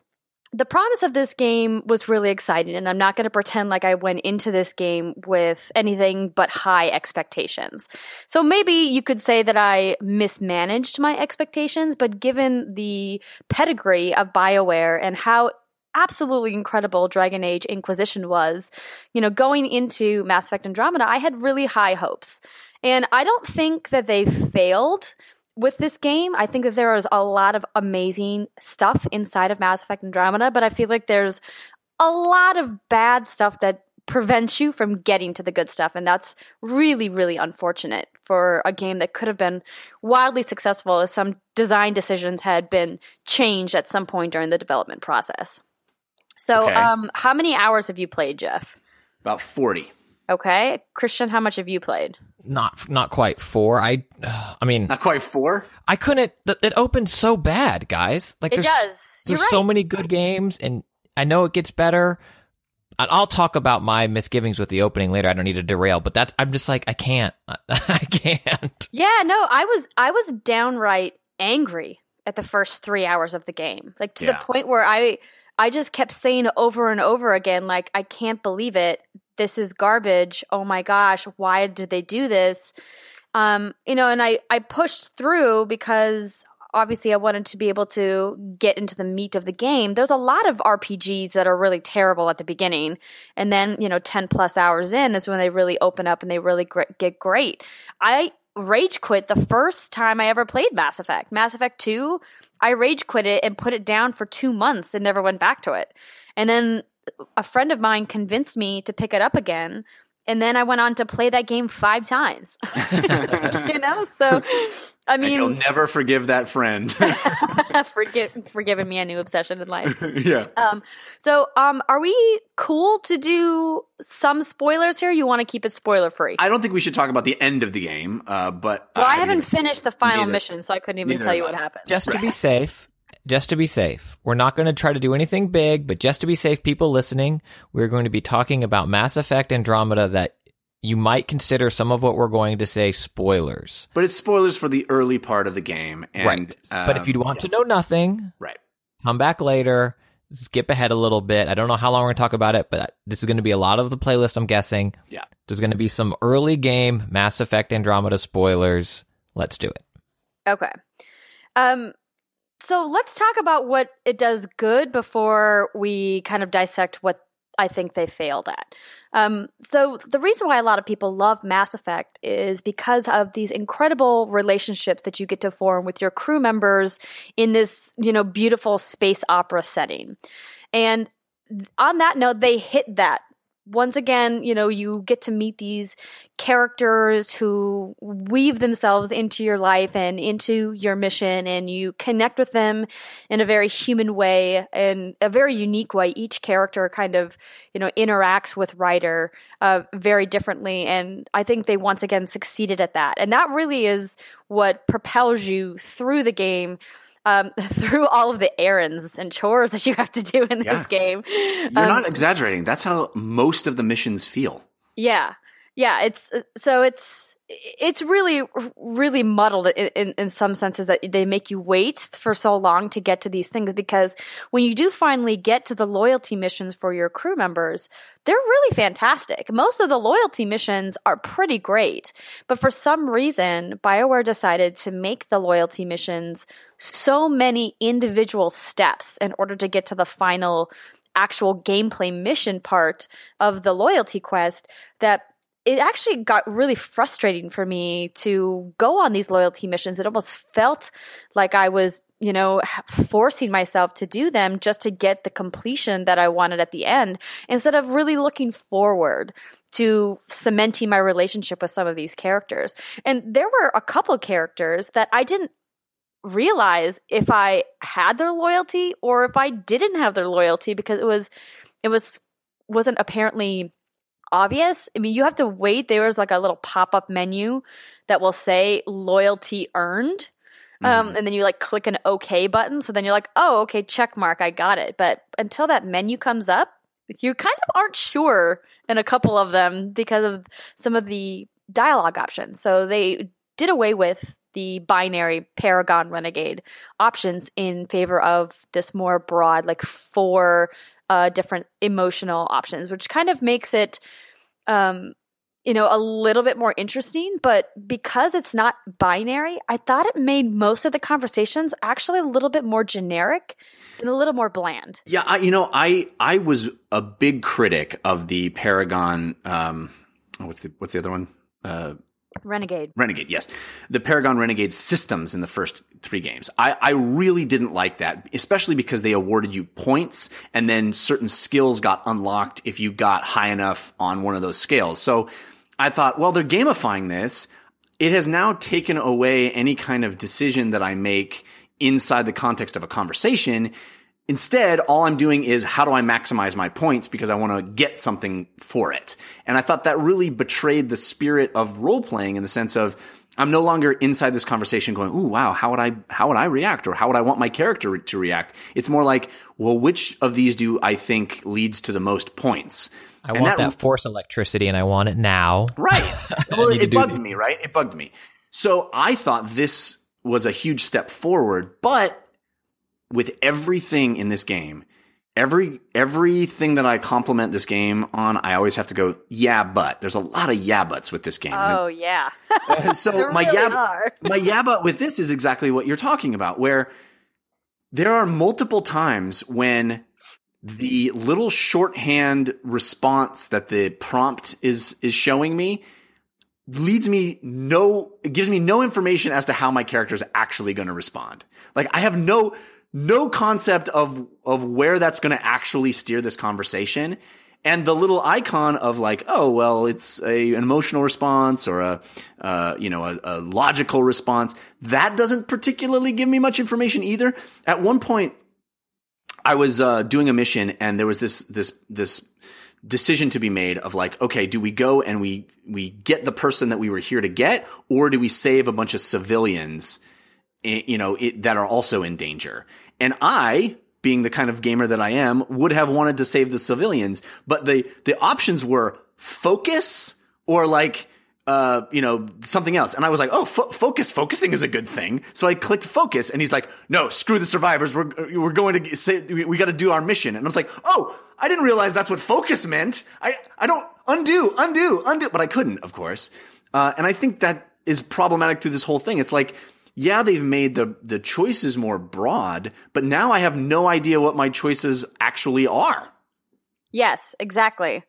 The promise of this game was really exciting, and I'm not going to pretend like I went into this game with anything but high expectations. So maybe you could say that I mismanaged my expectations, but given the pedigree of BioWare and how absolutely incredible Dragon Age Inquisition was, you know, going into Mass Effect Andromeda, I had really high hopes. And I don't think that they failed with this game. I think that there is a lot of amazing stuff inside of Mass Effect Andromeda, but I feel like there's a lot of bad stuff that prevents you from getting to the good stuff. And that's really, really unfortunate for a game that could have been wildly successful if some design decisions had been changed at some point during the development process. So, Okay. um, how many hours have you played, Jeff? About 40. Okay. Christian, how much have you played? Not not quite four. I I mean, Not quite four. I couldn't. th- It opened so bad, guys. Like It there's does. You're there's so right. many good games, and I know it gets better. I'll talk about my misgivings with the opening later. I don't need to derail, but that's I'm just like I can't. I can't. Yeah, no, I was I was downright angry at the first three hours of the game. Like to Yeah. the point where I I just kept saying over and over again, like, I can't believe it. This is garbage. Oh my gosh, why did they do this? Um, you know, and I, I pushed through because obviously I wanted to be able to get into the meat of the game. There's a lot of RPGs that are really terrible at the beginning. And then, you know, 10 plus hours in is when they really open up and they really gr- get great. I rage quit the first time I ever played Mass Effect. Mass Effect 2, I rage quit it and put it down for two months and never went back to it. And then a friend of mine convinced me to pick it up again. And then I went on to play that game five times. you know? So, I And you'll never forgive that friend. forgive, for giving me a new obsession in life. yeah. Um, so, um, are we cool to do some spoilers here? You want to keep it spoiler free? I don't think we should talk about the end of the game, uh, but Well, I haven't finished the final neither- mission, so I couldn't even tell you what happened. Just to be safe, just to be safe, we're not going to try to do anything big, but just to be safe, people listening, we're going to be talking about Mass Effect Andromeda that you might consider some of what we're going to say spoilers. But it's spoilers for the early part of the game, and right. but if um, you want to know nothing, right, come back later, skip ahead a little bit. I don't know how long we're going to talk about it, but this is going to be a lot of the playlist, I'm guessing. yeah, There's going to be some early game Mass Effect Andromeda spoilers. Let's do it. Okay. Um, so let's talk about what it does good before we kind of dissect what I think they failed at. Um, so the reason why a lot of people love Mass Effect is because of these incredible relationships that you get to form with your crew members in this, you know, beautiful space opera setting. And on that note, they hit that. Once again, you know, you get to meet these characters who weave themselves into your life and into your mission, and you connect with them in a very human way and a very unique way. Each character kind of, you know, interacts with Ryder uh, very differently, and I think they once again succeeded at that. And that really is what propels you through the game. Um, through all of the errands and chores that you have to do in Yeah. this game. you're Um, not exaggerating. That's how most of the missions feel. yeah. Yeah, it's so it's it's really really muddled in, in, in some senses that they make you wait for so long to get to these things because when you do finally get to the loyalty missions for your crew members they're really fantastic. Most of the loyalty missions are pretty great but for some reason bioware decided to make the loyalty missions so many individual steps in order to get to the final actual gameplay mission part of the loyalty quest that it actually got really frustrating for me to go on these loyalty missions. It almost felt like I was, you know, forcing myself to do them just to get the completion that I wanted at the end instead of really looking forward to cementing my relationship with some of these characters. And there were a couple characters that I didn't realize if I had their loyalty or if I didn't have their loyalty because it was it was wasn't apparently obvious. I mean, you have to wait. There was like a little pop up menu that will say loyalty earned. Um, and then you like click an OK button. So then you're like, oh, okay, check mark, I got it. But until that menu comes up, you kind of aren't sure in a couple of them because of some of the dialogue options. So they did away with the binary Paragon Renegade options in favor of this more broad, like four uh, different emotional options, which kind of makes it, um, you know, a little bit more interesting. But because it's not binary, I thought it made most of the conversations actually a little bit more generic and a little more bland. Yeah, I, you know, I I was a big critic of the Paragon. Um, what's the what's the other one? Uh, Renegade. Renegade, yes. The Paragon Renegade systems in the first three games. I, I really didn't like that, especially because they awarded you points and then certain skills got unlocked if you got high enough on one of those scales. So I thought, well, they're gamifying this. It has now taken away any kind of decision that I make inside the context of a conversation. Instead, all I'm doing is how do I maximize my points because I want to get something for it. And I thought that really betrayed the spirit of role playing in the sense of I'm no longer inside this conversation going, "Ooh, wow, how would I how would I react or how would I want my character to react?" It's more like, "Well, which of these do I think leads to the most points?" I And want that- that, force electricity and I want it now. Right. Well, it bugged me, right? It bugged me. So I thought this was a huge step forward, but with everything in this game, every everything that I compliment this game on, I always have to go, yeah, but. There's a lot of yeah buts with this game. And Oh, yeah. it- so my yeah are. my yeah but with this is exactly what you're talking about, where there are multiple times when the little shorthand response that the prompt is is showing me leads me no gives me no information as to how my character is actually going to respond. Like I have no no concept of of where that's going to actually steer this conversation. And the little icon of like, oh well, it's a an emotional response or a uh, you know a, a logical response. That doesn't particularly give me much information either. At one point, I was uh, doing a mission and there was this this this decision to be made of like, okay, do we go and we we get the person that we were here to get, or do we save a bunch of civilians, you know, it, that are also in danger? And I, being the kind of gamer that I am, would have wanted to save the civilians, but the the options were focus or like uh, you know, something else. And I was like, oh, fo- focus, focusing is a good thing. So I clicked focus and he's like, no, screw the survivors. We're, we're going to say, we, we got to do our mission. And I was like, oh, I didn't realize that's what focus meant. I, I don't undo, undo, undo, but I couldn't, of course. Uh, and I think that is problematic through this whole thing. It's like, yeah, they've made the, the choices more broad, but now I have no idea what my choices actually are. Yes, exactly.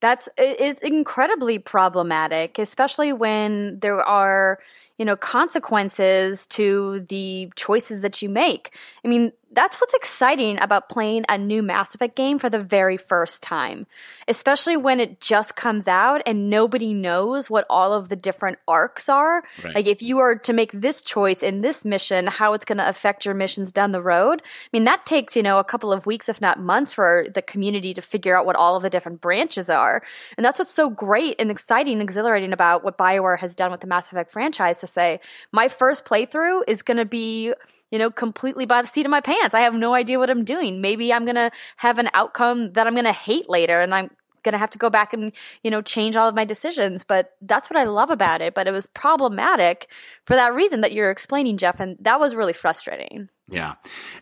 That's it's incredibly problematic, especially when there are, you know, consequences to the choices that you make. I mean, that's what's exciting about playing a new Mass Effect game for the very first time, especially when it just comes out and nobody knows what all of the different arcs are. Right. Like, if you are to make this choice in this mission, how it's going to affect your missions down the road. I mean, that takes, you know, a couple of weeks, if not months, for the community to figure out what all of the different branches are. And that's what's so great and exciting and exhilarating about what BioWare has done with the Mass Effect franchise to say, my first playthrough is going to be you know, completely by the seat of my pants. I have no idea what I'm doing. Maybe I'm going to have an outcome that I'm going to hate later and I'm going to have to go back and, you know, change all of my decisions. But that's what I love about it. But it was problematic for that reason that you're explaining, Jeff. And that was really frustrating. Yeah.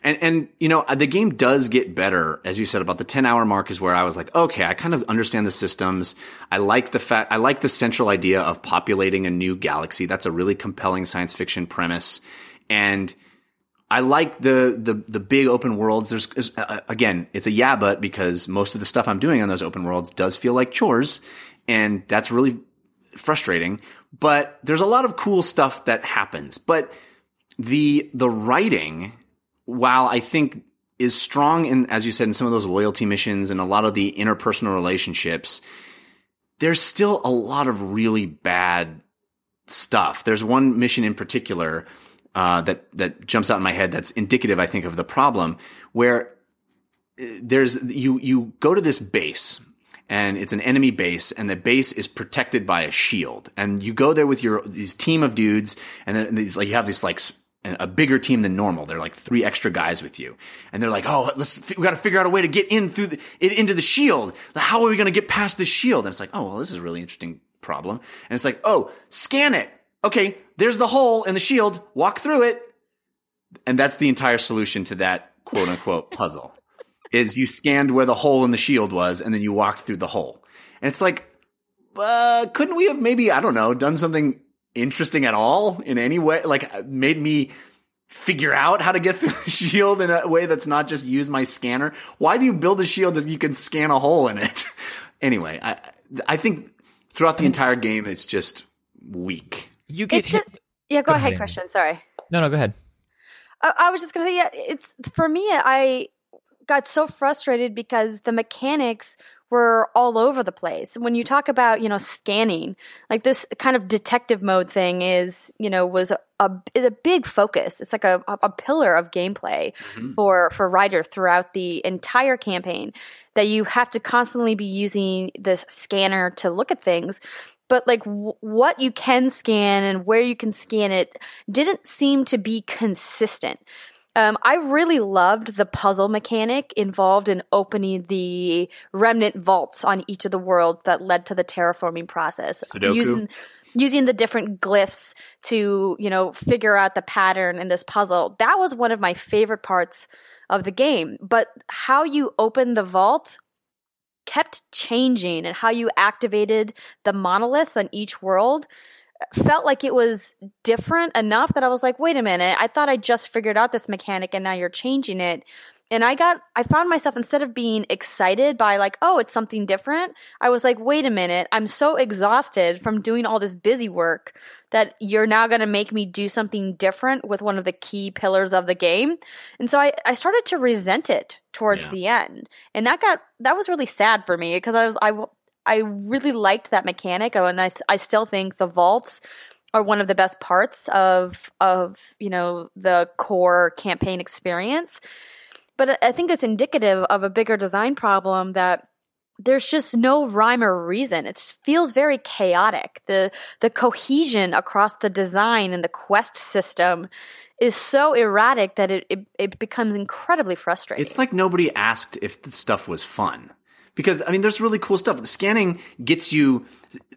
And, and, you know, the game does get better. As you said, about the 10 hour mark is where I was like, okay, I kind of understand the systems. I like the fact, I like the central idea of populating a new galaxy. That's a really compelling science fiction premise. And I like the, the, the big open worlds. There's, uh, again, it's a yeah, but because most of the stuff I'm doing on those open worlds does feel like chores. And that's really frustrating. But there's a lot of cool stuff that happens. But the the writing, while I think is strong in, as you said, in some of those loyalty missions and a lot of the interpersonal relationships, there's still a lot of really bad stuff. There's one mission in particular uh, that that jumps out in my head that's indicative, I think, of the problem where uh, there's you you go to this base and it's an enemy base and the base is protected by a shield. And you go there with your these team of dudes and then these like you have this like a bigger team than normal. They're like three extra guys with you. And they're like oh let's we got to figure out a way to get in through the into the shield. How are we going to get past this shield? And it's like oh well this is a really interesting problem. And it's like oh scan it. Okay there's the hole in the shield walk through it and that's the entire solution to that quote unquote puzzle is you scanned where the hole in the shield was and then you walked through the hole. And it's like, uh, couldn't we have maybe, I don't know, done something interesting at all in any way? Like made me figure out how to get through the shield in a way that's not just use my scanner. Why do you build a shield that you can scan a hole in it? anyway, I, I think throughout the entire game, it's just weak. You get It's hit- a, yeah, go Go ahead, ahead. Christian. Sorry. no, no, go ahead. I, I was just gonna say, yeah, it's for me. I got so frustrated because the mechanics were all over the place. When you talk about, you know, scanning, like this kind of detective mode thing is, you know, was a, a is a big focus. It's like a, a pillar of gameplay mm-hmm. for for Ryder throughout the entire campaign. That you have to constantly be using this scanner to look at things. But like w- what you can scan and where you can scan it didn't seem to be consistent. Um, I really loved the puzzle mechanic involved in opening the remnant vaults on each of the worlds that led to the terraforming process. Sudoku? Using using the different glyphs to, you know, figure out the pattern in this puzzle. That was one of my favorite parts of the game. But how you open the vault kept changing and how you activated the monoliths on each world felt like it was different enough that I was like, wait a minute, I thought I just figured out this mechanic and now you're changing it. And I got, I found myself instead of being excited by like, oh, it's something different, I was like, wait a minute, I'm so exhausted from doing all this busy work that you're now going to make me do something different with one of the key pillars of the game. And so I, I started to resent it towards Yeah. the end. And that got, that was really sad for me because I was, I, I really liked that mechanic, oh, and I I still think the vaults are one of the best parts of of you know the core campaign experience. But I- think it's indicative of a bigger design problem that there's just no rhyme or reason. It feels very chaotic. the The cohesion across the design and the quest system is so erratic that it it, it becomes incredibly frustrating. It's like nobody asked if the stuff was fun. Because I mean, there's really cool stuff. The scanning gets you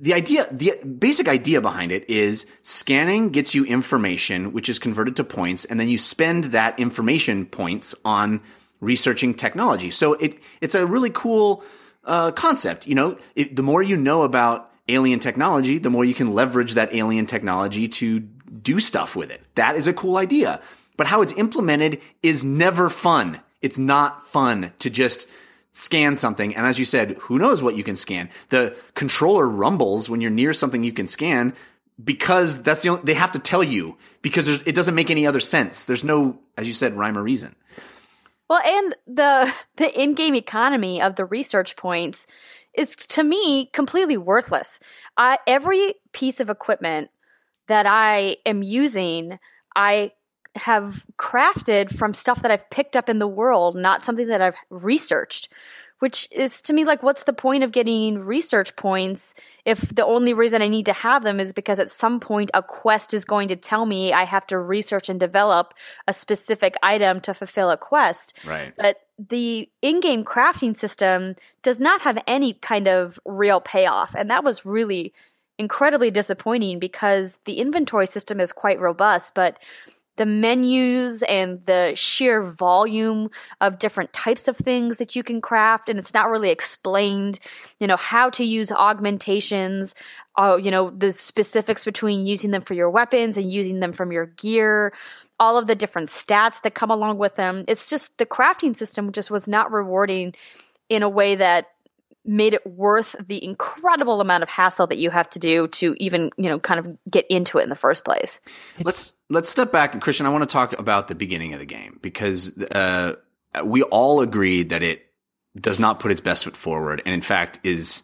the idea. The basic idea behind it is scanning gets you information, which is converted to points, and then you spend that information points on researching technology. So it it's a really cool uh, concept. You know, it, the more you know about alien technology, the more you can leverage that alien technology to do stuff with it. That is a cool idea. But how it's implemented is never fun. It's not fun to just scan something. And as you said, who knows what you can scan? The controller rumbles when you're near something you can scan because that's the only, they have to tell you because it doesn't make any other sense. There's no, as you said, rhyme or reason. Well, and the the in-game economy of the research points is to me completely worthless. I every piece of equipment that I am using, I have crafted from stuff that I've picked up in the world, not something that I've researched. which is to me like what's the point of getting research points if the only reason I need to have them is because at some point a quest is going to tell me I have to research and develop a specific item to fulfill a quest. Right. But the in-game crafting system does not have any kind of real payoff and that was really incredibly disappointing because the inventory system is quite robust but the menus and the sheer volume of different types of things that you can craft and it's not really explained you know how to use augmentations uh, you know the specifics between using them for your weapons and using them from your gear all of the different stats that come along with them. It's just the crafting system just was not rewarding in a way that made it worth the incredible amount of hassle that you have to do to even you know kind of get into it in the first place let's let's step back and Christian, I want to talk about the beginning of the game because uh, we all agreed that it does not put its best foot forward, and in fact is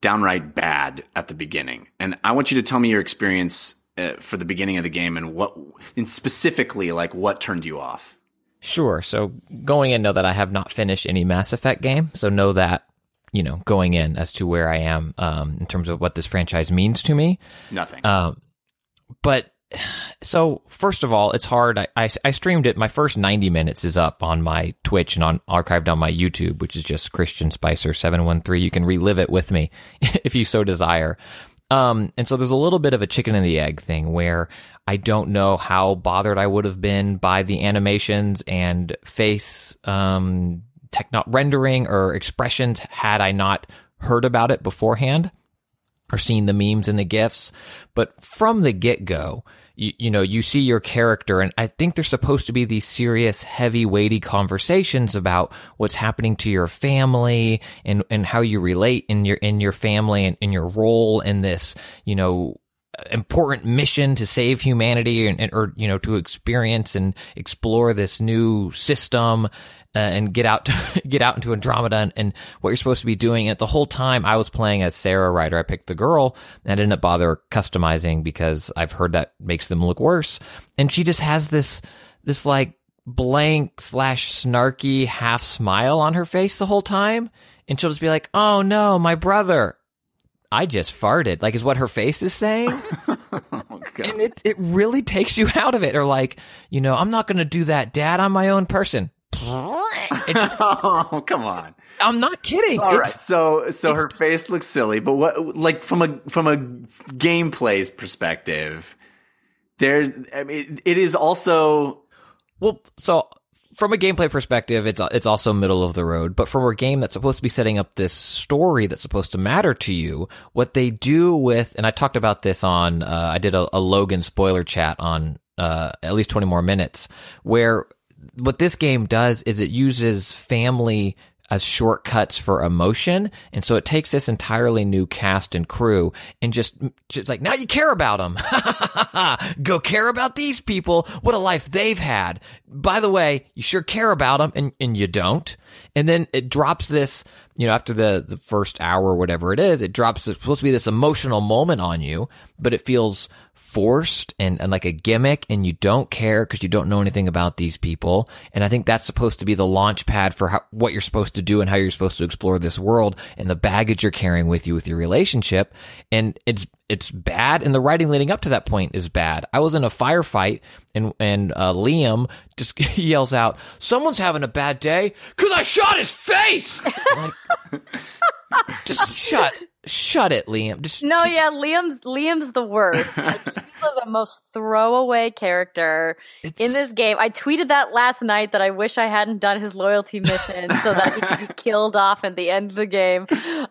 downright bad at the beginning. And I want you to tell me your experience uh, for the beginning of the game and what, and specifically, like what turned you off. Sure. So going in, know that I have not finished any Mass Effect game. So know that, you know, going in as to where I am um, in terms of what this franchise means to me. Nothing. Um, but so first of all, it's hard. I, I, I streamed it. My first 90 minutes is up on my Twitch and on archived on my YouTube, which is just Christian Spicer 713. You can relive it with me if you so desire. Um, and so there's a little bit of a chicken and the egg thing where I don't know how bothered I would have been by the animations and face um, techno- rendering or expressions had I not heard about it beforehand or seen the memes and the gifs. But from the get go, you, know, you see your character, and I think there's supposed to be these serious, heavy, weighty conversations about what's happening to your family and, and how you relate in your in your family and in your role in this, you know, important mission to save humanity and, and or you know to experience and explore this new system uh, and get out to, get out into Andromeda and, and what you're supposed to be doing. And the whole time I was playing as Sarah Ryder. I picked the girl and I didn't bother customizing because I've heard that makes them look worse. And she just has this this like blank slash snarky half smile on her face the whole time. And she'll just be like, "Oh no, my brother." I just farted, like is what her face is saying. and it, it really takes you out of it. Or like, you know, I'm not going to do that, dad. I'm my own person. It's- oh, come on. I'm not kidding. All right. It's- So so her face looks silly, but what like from a from a gameplay's perspective, there I mean it is also Well, so from a gameplay perspective, it's it's also middle of the road. But from a game that's supposed to be setting up this story that's supposed to matter to you, what they do with, and I talked about this on, uh, I did a, a Logan spoiler chat on uh, at least twenty more minutes, where what this game does is it uses family as shortcuts for emotion. And so it takes this entirely new cast and crew and just, just like, now you care about them. Go care about these people. What a life they've had. By the way, you sure care about them and, and you don't. And then it drops this, you know, after the, the first hour or whatever it is, it drops, it's supposed to be this emotional moment on you, but it feels forced and, and like a gimmick and you don't care because you don't know anything about these people. And I think that's supposed to be the launch pad for how, what you're supposed to do and how you're supposed to explore this world and the baggage you're carrying with you with your relationship. And it's, it's bad. And the writing leading up to that point is bad. I was in a firefight and, and, uh, Liam just yells out, someone's having a bad day because I shot his face. Like, just shut, shut it, Liam. Just No, yeah, Liam's Liam's the worst. Like, he's the most throwaway character It's- in this game. I tweeted that last night that I wish I hadn't done his loyalty mission so that he could be killed off at the end of the game.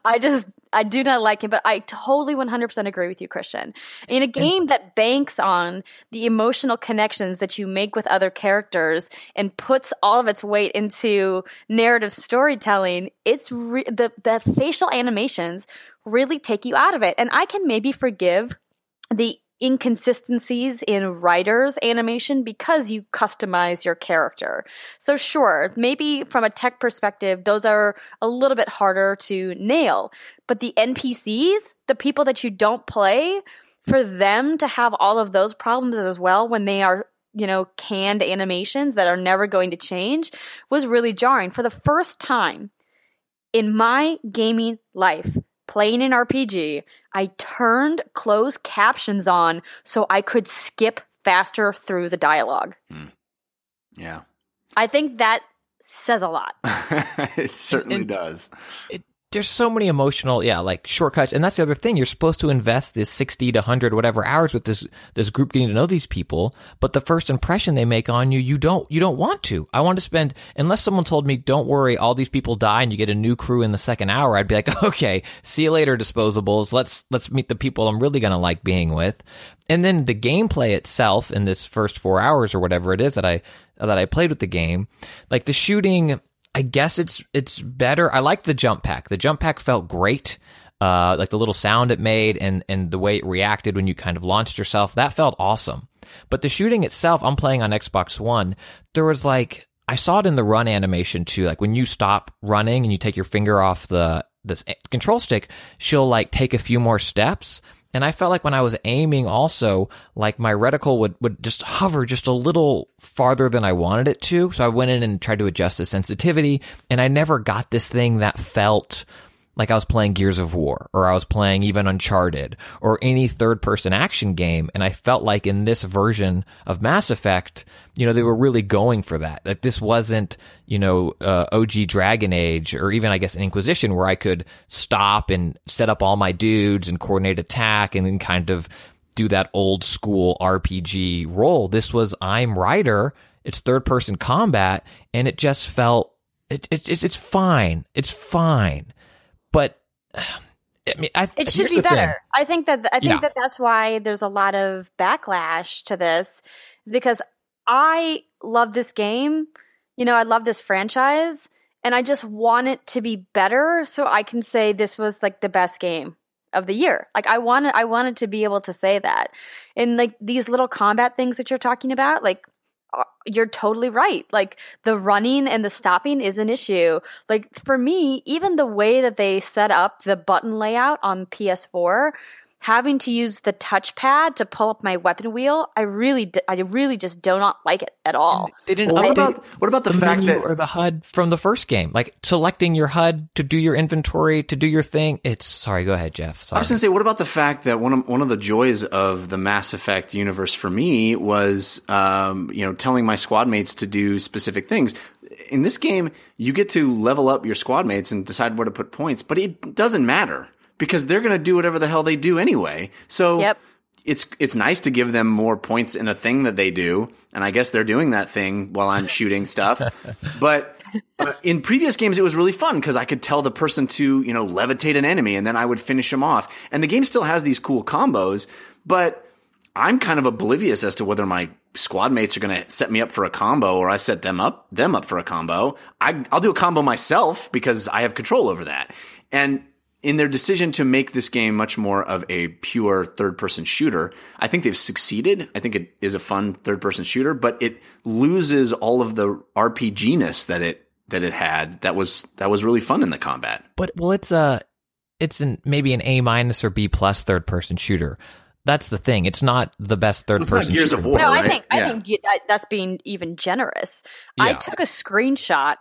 I just I do not like him, but I totally 100% agree with you, Christian. In a game that banks on the emotional connections that you make with other characters and puts all of its weight into narrative storytelling, it's re- the the facial animations really take you out of it. And I can maybe forgive the inconsistencies in Ryder's animation because you customize your character. So sure, maybe from a tech perspective those are a little bit harder to nail, but the NPCs, the people that you don't play, for them to have all of those problems as well when they are you know canned animations that are never going to change was really jarring for the first time in my gaming life, playing an RPG, I turned closed captions on so I could skip faster through the dialogue. Hmm. Yeah. I think that says a lot. it certainly And- does. it, there's so many emotional, yeah, like shortcuts, and that's the other thing. You're supposed to invest this sixty to hundred whatever hours with this this group getting to know these people, but the first impression they make on you, you don't you don't want to. I want to spend unless someone told me, "Don't worry, all these people die and you get a new crew in the second hour." I'd be like, "Okay, see you later, disposables. Let's let's meet the people I'm really gonna like being with." And then the gameplay itself in this first four hours or whatever it is that I that I played with the game, like the shooting. I guess it's it's better. I like the jump pack. The jump pack felt great. Uh, like the little sound it made and and the way it reacted when you kind of launched yourself. That felt awesome. But the shooting itself, I'm playing on Xbox One. There was like I saw it in the run animation too. Like when you stop running and you take your finger off the this control stick, she'll like take a few more steps. And I felt like when I was aiming also, like my reticle would, would just hover just a little farther than I wanted it to. So I went in and tried to adjust the sensitivity and I never got this thing that felt like I was playing Gears of War or I was playing even Uncharted or any third person action game. And I felt like in this version of Mass Effect, you know, they were really going for that. Like this wasn't, you know, uh, OG Dragon Age or even I guess Inquisition where I could stop and set up all my dudes and coordinate attack and then kind of do that old school RPG role. This was I'm Ryder. It's third person combat and it just felt it, it, it's, it's fine. It's fine but I mean, I, It should be the thing. better. I think that I think Yeah. that that's why there's a lot of backlash to this, is because I love this game. You know, I love this franchise, and I just want it to be better, so I can say this was like the best game of the year. Like I wanted, I wanted to be able to say that, and like these little combat things that you're talking about, like. Uh, You're totally right. Like the running and the stopping is an issue. Like for me, even the way that they set up the button layout on PS4, having to use the touchpad to pull up my weapon wheel, I really, d- I really just do not like it at all. They didn't Well, what update about what about the, the fact menu that or the HUD from the first game. Like selecting your HUD to do your inventory, to do your thing. It's sorry. Go ahead, Jeff. I was going to say, what about the fact that one of one of the joys of the Mass Effect universe for me was, um, you know, telling my squad mates to do specific things. In this game, you get to level up your squad mates and decide where to put points, but it doesn't matter because they're going to do whatever the hell they do anyway. So Yep. it's it's nice to give them more points in a thing that they do, and I guess they're doing that thing while I'm shooting stuff. But uh, in previous games, it was really fun because I could tell the person to you know levitate an enemy, and then I would finish them off. And the game still has these cool combos, but I'm kind of oblivious as to whether my squad mates are going to set me up for a combo or I set them up them up for a combo. I, I'll do a combo myself because I have control over that. And in their decision to make this game much more of a pure third person shooter, I think they've succeeded. I think it is a fun third person shooter, but it loses all of the RPG ness that it that it had. That was that was really fun in the combat. but well, it's a, it's an maybe an A minus or B plus third person shooter. That's the thing. It's not the best third It's not person. Gears shooter. of War. No, I right? think I think you- uh, I- that's being even generous. I took a screenshot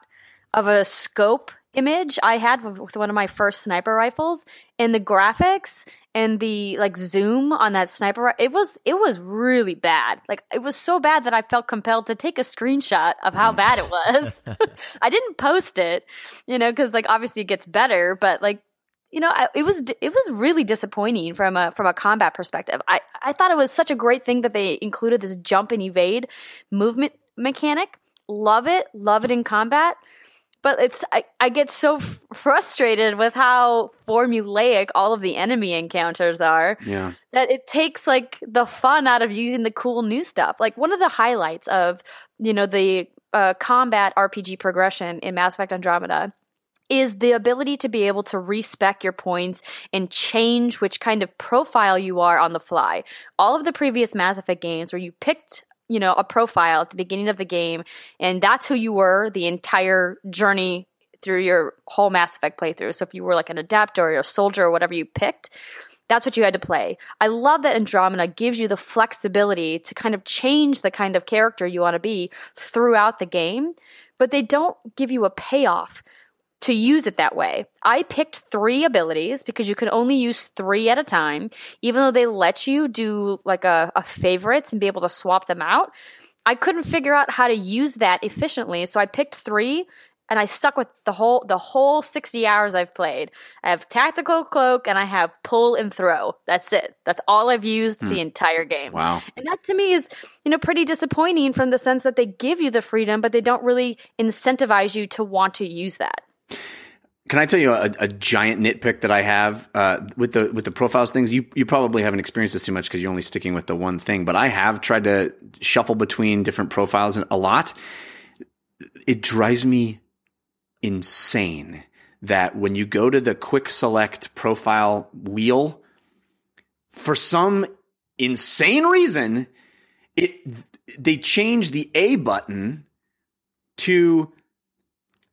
of a scope image I had with one of my first sniper rifles, and the graphics and the like zoom on that sniper it was it was really bad. Like it was so bad that I felt compelled to take a screenshot of how mm. bad it was. I didn't post it, you know, because like obviously it gets better, but like you know, I, it was it was really disappointing from a from a combat perspective. I I thought it was such a great thing that they included this jump and evade movement mechanic. Love it, love it in combat. But it's I, I get so f- frustrated with how formulaic all of the enemy encounters are Yeah. that it takes like the fun out of using the cool new stuff. Like one of the highlights of you know the uh, combat RPG progression in Mass Effect Andromeda is the ability to be able to respec your points and change which kind of profile you are on the fly. All of the previous Mass Effect games where you picked you know a profile at the beginning of the game and that's who you were the entire journey through your whole Mass Effect playthrough. So if you were like an adapter or a soldier or whatever you picked, that's what you had to play. I love that Andromeda gives you the flexibility to kind of change the kind of character you want to be throughout the game, but they don't give you a payoff to use it that way. I picked three abilities because you can only use three at a time, even though they let you do like a, a favorites and be able to swap them out. I couldn't figure out how to use that efficiently, so I picked three and I stuck with the whole the whole 60 hours I've played. I have tactical cloak and I have pull and throw. That's it. That's all I've used hmm. the entire game. Wow. And that to me is, you know, pretty disappointing from the sense that they give you the freedom, but they don't really incentivize you to want to use that. Can I tell you a, a giant nitpick that I have uh, with the with the profiles things? You you probably haven't experienced this too much because you're only sticking with the one thing. But I have tried to shuffle between different profiles a lot. It drives me insane that when you go to the quick select profile wheel, for some insane reason, it they change the A button to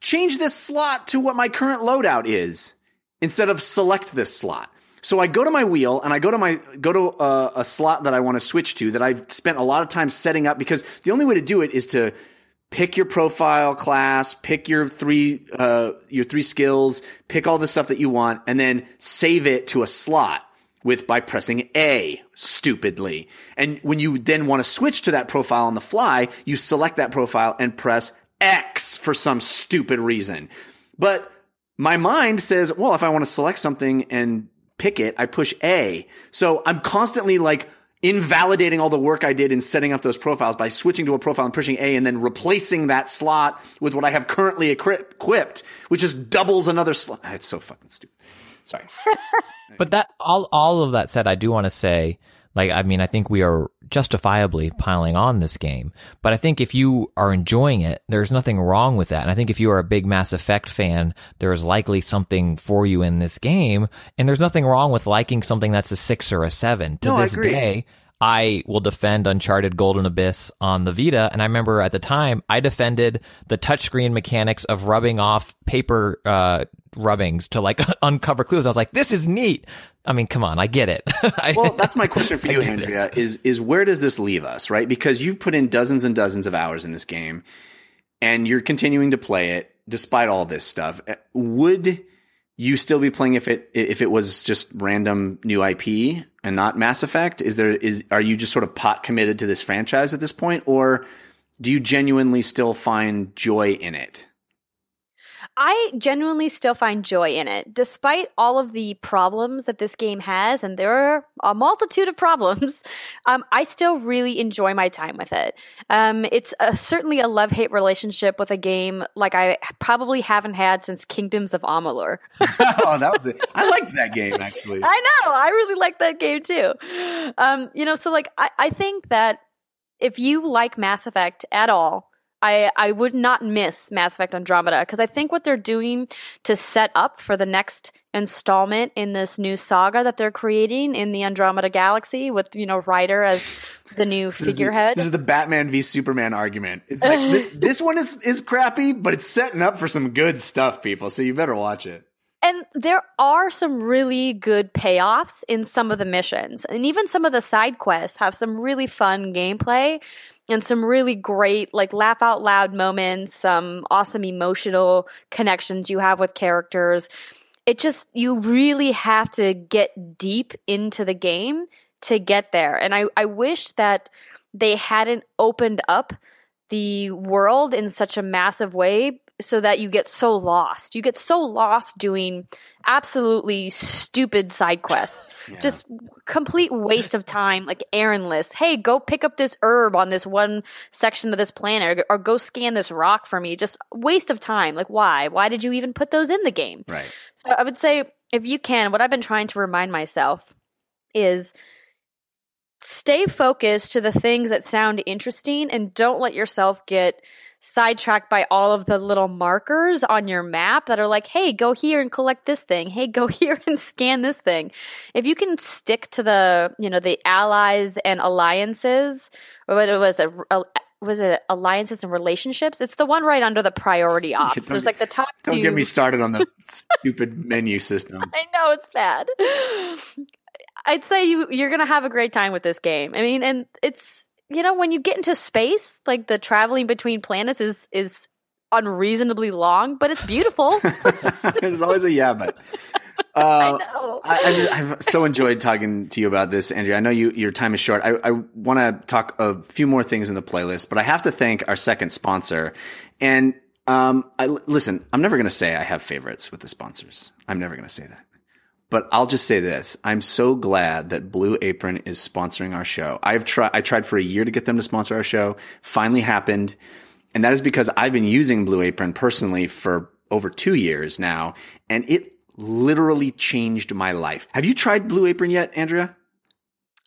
change this slot to what my current loadout is instead of select this slot. So I go to my wheel and I go to my go to a, a slot that I want to switch to that I've spent a lot of time setting up because the only way to do it is to pick your profile class, pick your three uh, your three skills, pick all the stuff that you want, and then save it to a slot with by pressing A stupidly. And when you then want to switch to that profile on the fly, you select that profile and press X for some stupid reason. But my mind says, well, if I want to select something and pick it, I push A. So I'm constantly like invalidating all the work I did in setting up those profiles by switching to a profile and pushing A and then replacing that slot with what I have currently equi- equipped, which just doubles another slot. Ah, it's so fucking stupid. Sorry. But that all all of that said, I do want to say, like, I mean, I think we are justifiably piling on this game. But I think if you are enjoying it, there's nothing wrong with that. And I think if you are a big Mass Effect fan, there is likely something for you in this game. And there's nothing wrong with liking something that's a six or a seven. To No, I this agree. day, I will defend Uncharted Golden Abyss on the Vita. And I remember at the time, I defended the touchscreen mechanics of rubbing off paper uh, rubbings to like uncover clues. I was like, this is neat. I mean, come on, I get it. I- Well, that's my question for you, get it. Andrea. Is is where does this leave us, right? Because you've put in dozens and dozens of hours in this game, and you're continuing to play it despite all this stuff. Uh, Would you still be playing if it if it was just random new IP and not Mass Effect? Is there is are you just sort of pot committed to this franchise at this point, or do you genuinely still find joy in it? I genuinely still find joy in it, despite all of the problems that this game has, and there are a multitude of problems. Um, I still really enjoy my time with it. Um, it's a, certainly a love hate relationship with a game like I probably haven't had since Kingdoms of Amalur. oh, that was it. I liked that game actually. I know. I really like that game too. Um, you know, so like I, I think that if you like Mass Effect at all, I, I would not miss Mass Effect Andromeda because I think what they're doing to set up for the next installment in this new saga that they're creating in the Andromeda Galaxy with you know Ryder as the new This is the- figurehead. This is the Batman v Superman argument. It's like this this one is is crappy, but it's setting up for some good stuff, people. So you better watch it. And there are some really good payoffs in some of the missions. And even some of the side quests have some really fun gameplay and some really great, like, laugh out loud moments, some awesome emotional connections you have with characters. It just, you really have to get deep into the game to get there. And I, I wish that they hadn't opened up the world in such a massive way so that you get so lost. You get so lost doing absolutely stupid side quests. Just complete waste of time, like errandless. Hey, go pick up this herb on this one section of this planet or, or go scan this rock for me. Just waste of time. Like why? Why did you even put those in the game? Right. So I would say if you can, what I've been trying to remind myself is stay focused to the things that sound interesting and don't let yourself get sidetracked by all of the little markers on your map that are like, hey, go here and collect this thing. Hey, go here and scan this thing. If you can stick to the, you know, the allies and alliances, or what it was a, a was it alliances and relationships? It's the one right under the priority off. don't There's like the top Don't two. get me started on the stupid menu system. I know it's bad. I'd say you you're gonna have a great time with this game. I mean, and it's you know when you get into space, like the traveling between planets is is unreasonably long, but it's beautiful. There's always a yeah, but. I Uh, know. I, I just, I've so enjoyed talking to you about this, Andrea. I know you, your time is short. I, I want to talk a few more things in the playlist, but I have to thank our second sponsor. And um, I, listen, I'm never going to say I have favorites with the sponsors. I'm never going to say that. But I'll just say this: I'm so glad that Blue Apron is sponsoring our show. I've tried. I tried for a year to get them to sponsor our show. Finally happened, and that is because I've been using Blue Apron personally for over two years now, and it literally changed my life. Have you tried Blue Apron yet, Andrea?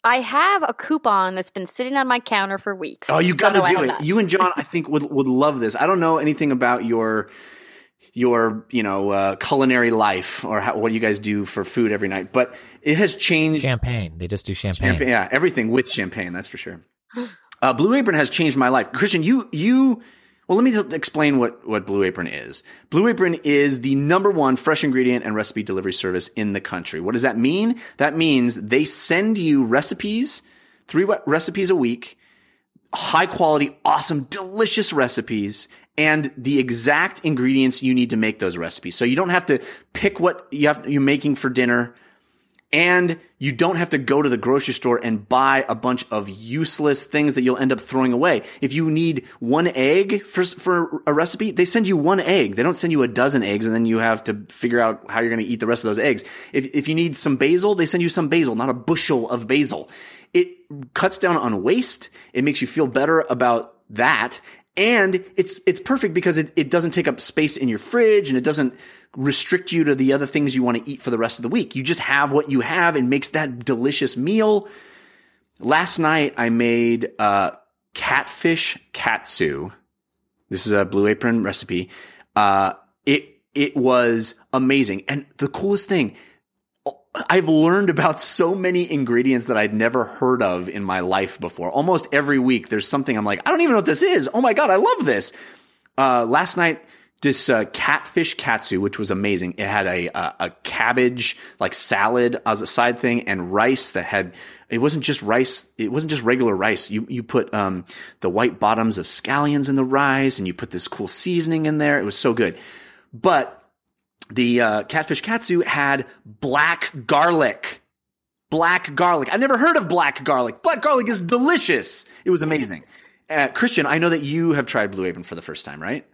I have a coupon that's been sitting on my counter for weeks. Oh, you got to no, do it. not. You and John, I think would would love this. I don't know anything about your your you know uh, culinary life or how, what you guys do for food every night, but it has changed. Champagne. They just do champagne. Champagne, yeah, everything with champagne. That's for sure. Uh, Blue Apron has changed my life. Christian, you you. Well, let me just explain what, what Blue Apron is. Blue Apron is the number one fresh ingredient and recipe delivery service in the country. What does that mean? That means they send you recipes, three recipes a week, high quality, awesome, delicious recipes and the exact ingredients you need to make those recipes. So you don't have to pick what you have, you're making for dinner and you don't have to go to the grocery store and buy a bunch of useless things that you'll end up throwing away. If you need one egg for, for a recipe, they send you one egg. They don't send you a dozen eggs and then you have to figure out how you're going to eat the rest of those eggs. If, if you need some basil, they send you some basil, not a bushel of basil. It cuts down on waste. It makes you feel better about that. And it's, it's perfect because it, it doesn't take up space in your fridge and it doesn't restrict you to the other things you want to eat for the rest of the week. You just have what you have and makes that delicious meal. Last night I made, uh, catfish katsu. This is a blue apron recipe. Uh, it, it was amazing. And the coolest thing, I've learned about so many ingredients that I'd never heard of in my life before. Almost every week, there's something I'm like, I don't even know what this is. Oh my God, I love this. Uh, last night, this uh, catfish katsu, which was amazing. It had a, a a cabbage like salad as a side thing, and rice that had. It wasn't just rice. It wasn't just regular rice. You you put um, the white bottoms of scallions in the rice, and you put this cool seasoning in there. It was so good. But the uh, catfish katsu had black garlic. Black garlic. I've never heard of black garlic. Black garlic is delicious. It was amazing. Uh, Christian, I know that you have tried Blue Apron for the first time, right?